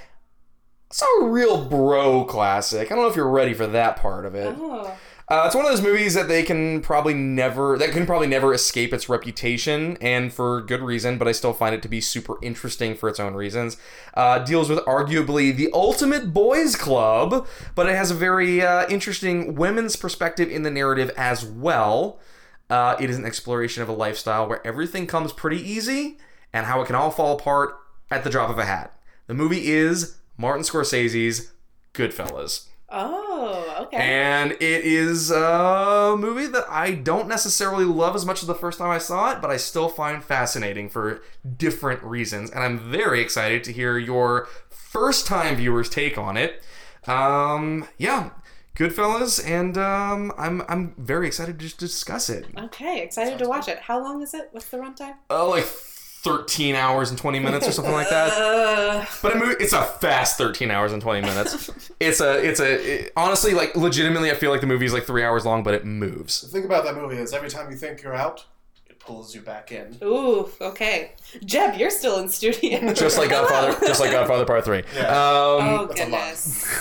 it's a real bro classic. I don't know if you're ready for that part of it. Oh. Uh, it's one of those movies that they can probably never that can probably never escape its reputation, and for good reason. But I still find it to be super interesting for its own reasons. Uh, deals with arguably the ultimate boys' club, but it has a very uh, interesting women's perspective in the narrative as well. Uh, it is an exploration of a lifestyle where everything comes pretty easy and how it can all fall apart at the drop of a hat. The movie is Martin Scorsese's Goodfellas. Oh, okay. And it is a movie that I don't necessarily love as much as the first time I saw it, but I still find fascinating for different reasons. And I'm very excited to hear your first time viewers' take on it. Um, yeah, Goodfellas, and um, I'm I'm very excited to just discuss it. okay, excited to watch it. How long is it? What's the runtime? Oh, like 13 hours and 20 minutes or something like that. Uh, But a movie, it's a fast 13 hours and 20 minutes. It's a, it's a, it- honestly, like, legitimately, I feel like the movie is like three hours long, but it moves. The thing about that movie is every time you think you're out, it pulls you back in. ooh, okay. Jeb, you're still in studio. Just like Godfather, just like Godfather Part 3. Yeah. Um, oh, That's a lot. goodness.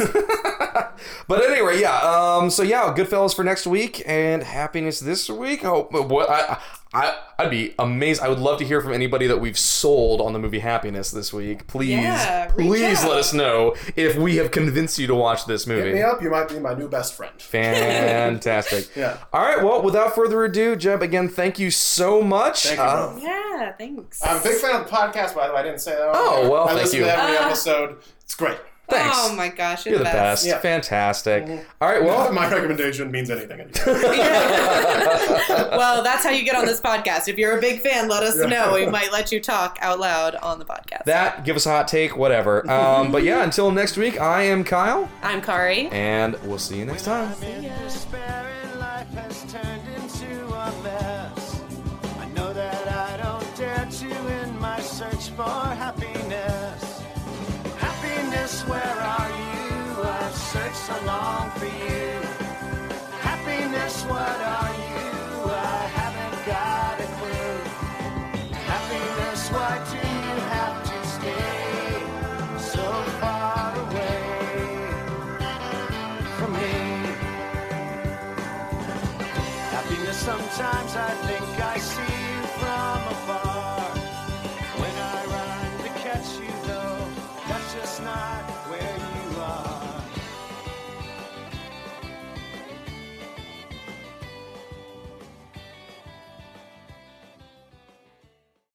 but anyway, yeah. Um, so yeah, Goodfellas for next week and happiness this week. Oh, what I, I, I'd be amazed. I would love to hear from anybody that we've sold on the movie Happiness this week. Please, Yeah, please out. let us know if we have convinced you to watch this movie. Hit me movie. up, you might be my new best friend. Fantastic. Yeah. All right. Well, without further ado, Jeb, again, thank you so much. Thank you, Uh, yeah, thanks. I'm a big fan of the podcast, by the way. I didn't say that. Oh, well, I thank listen you. to every Ah. episode. It's great. Thanks. Oh my gosh, you're, You're the best. Yeah. Fantastic. Mm-hmm. All right. Not Well, my recommendation means anything anymore. well, that's how you get on this podcast. If you're a big fan, let us Yeah. know. We might let you talk out loud on the podcast. that give us a hot take, whatever. Um, but yeah, until next week, I am Kyle, I'm Kari. and we'll see you next time. I'm in despair and life has turned into a mess. I know that I don't dare to in my search for happiness. Where are you? I've searched so long for you. Happiness, what are you?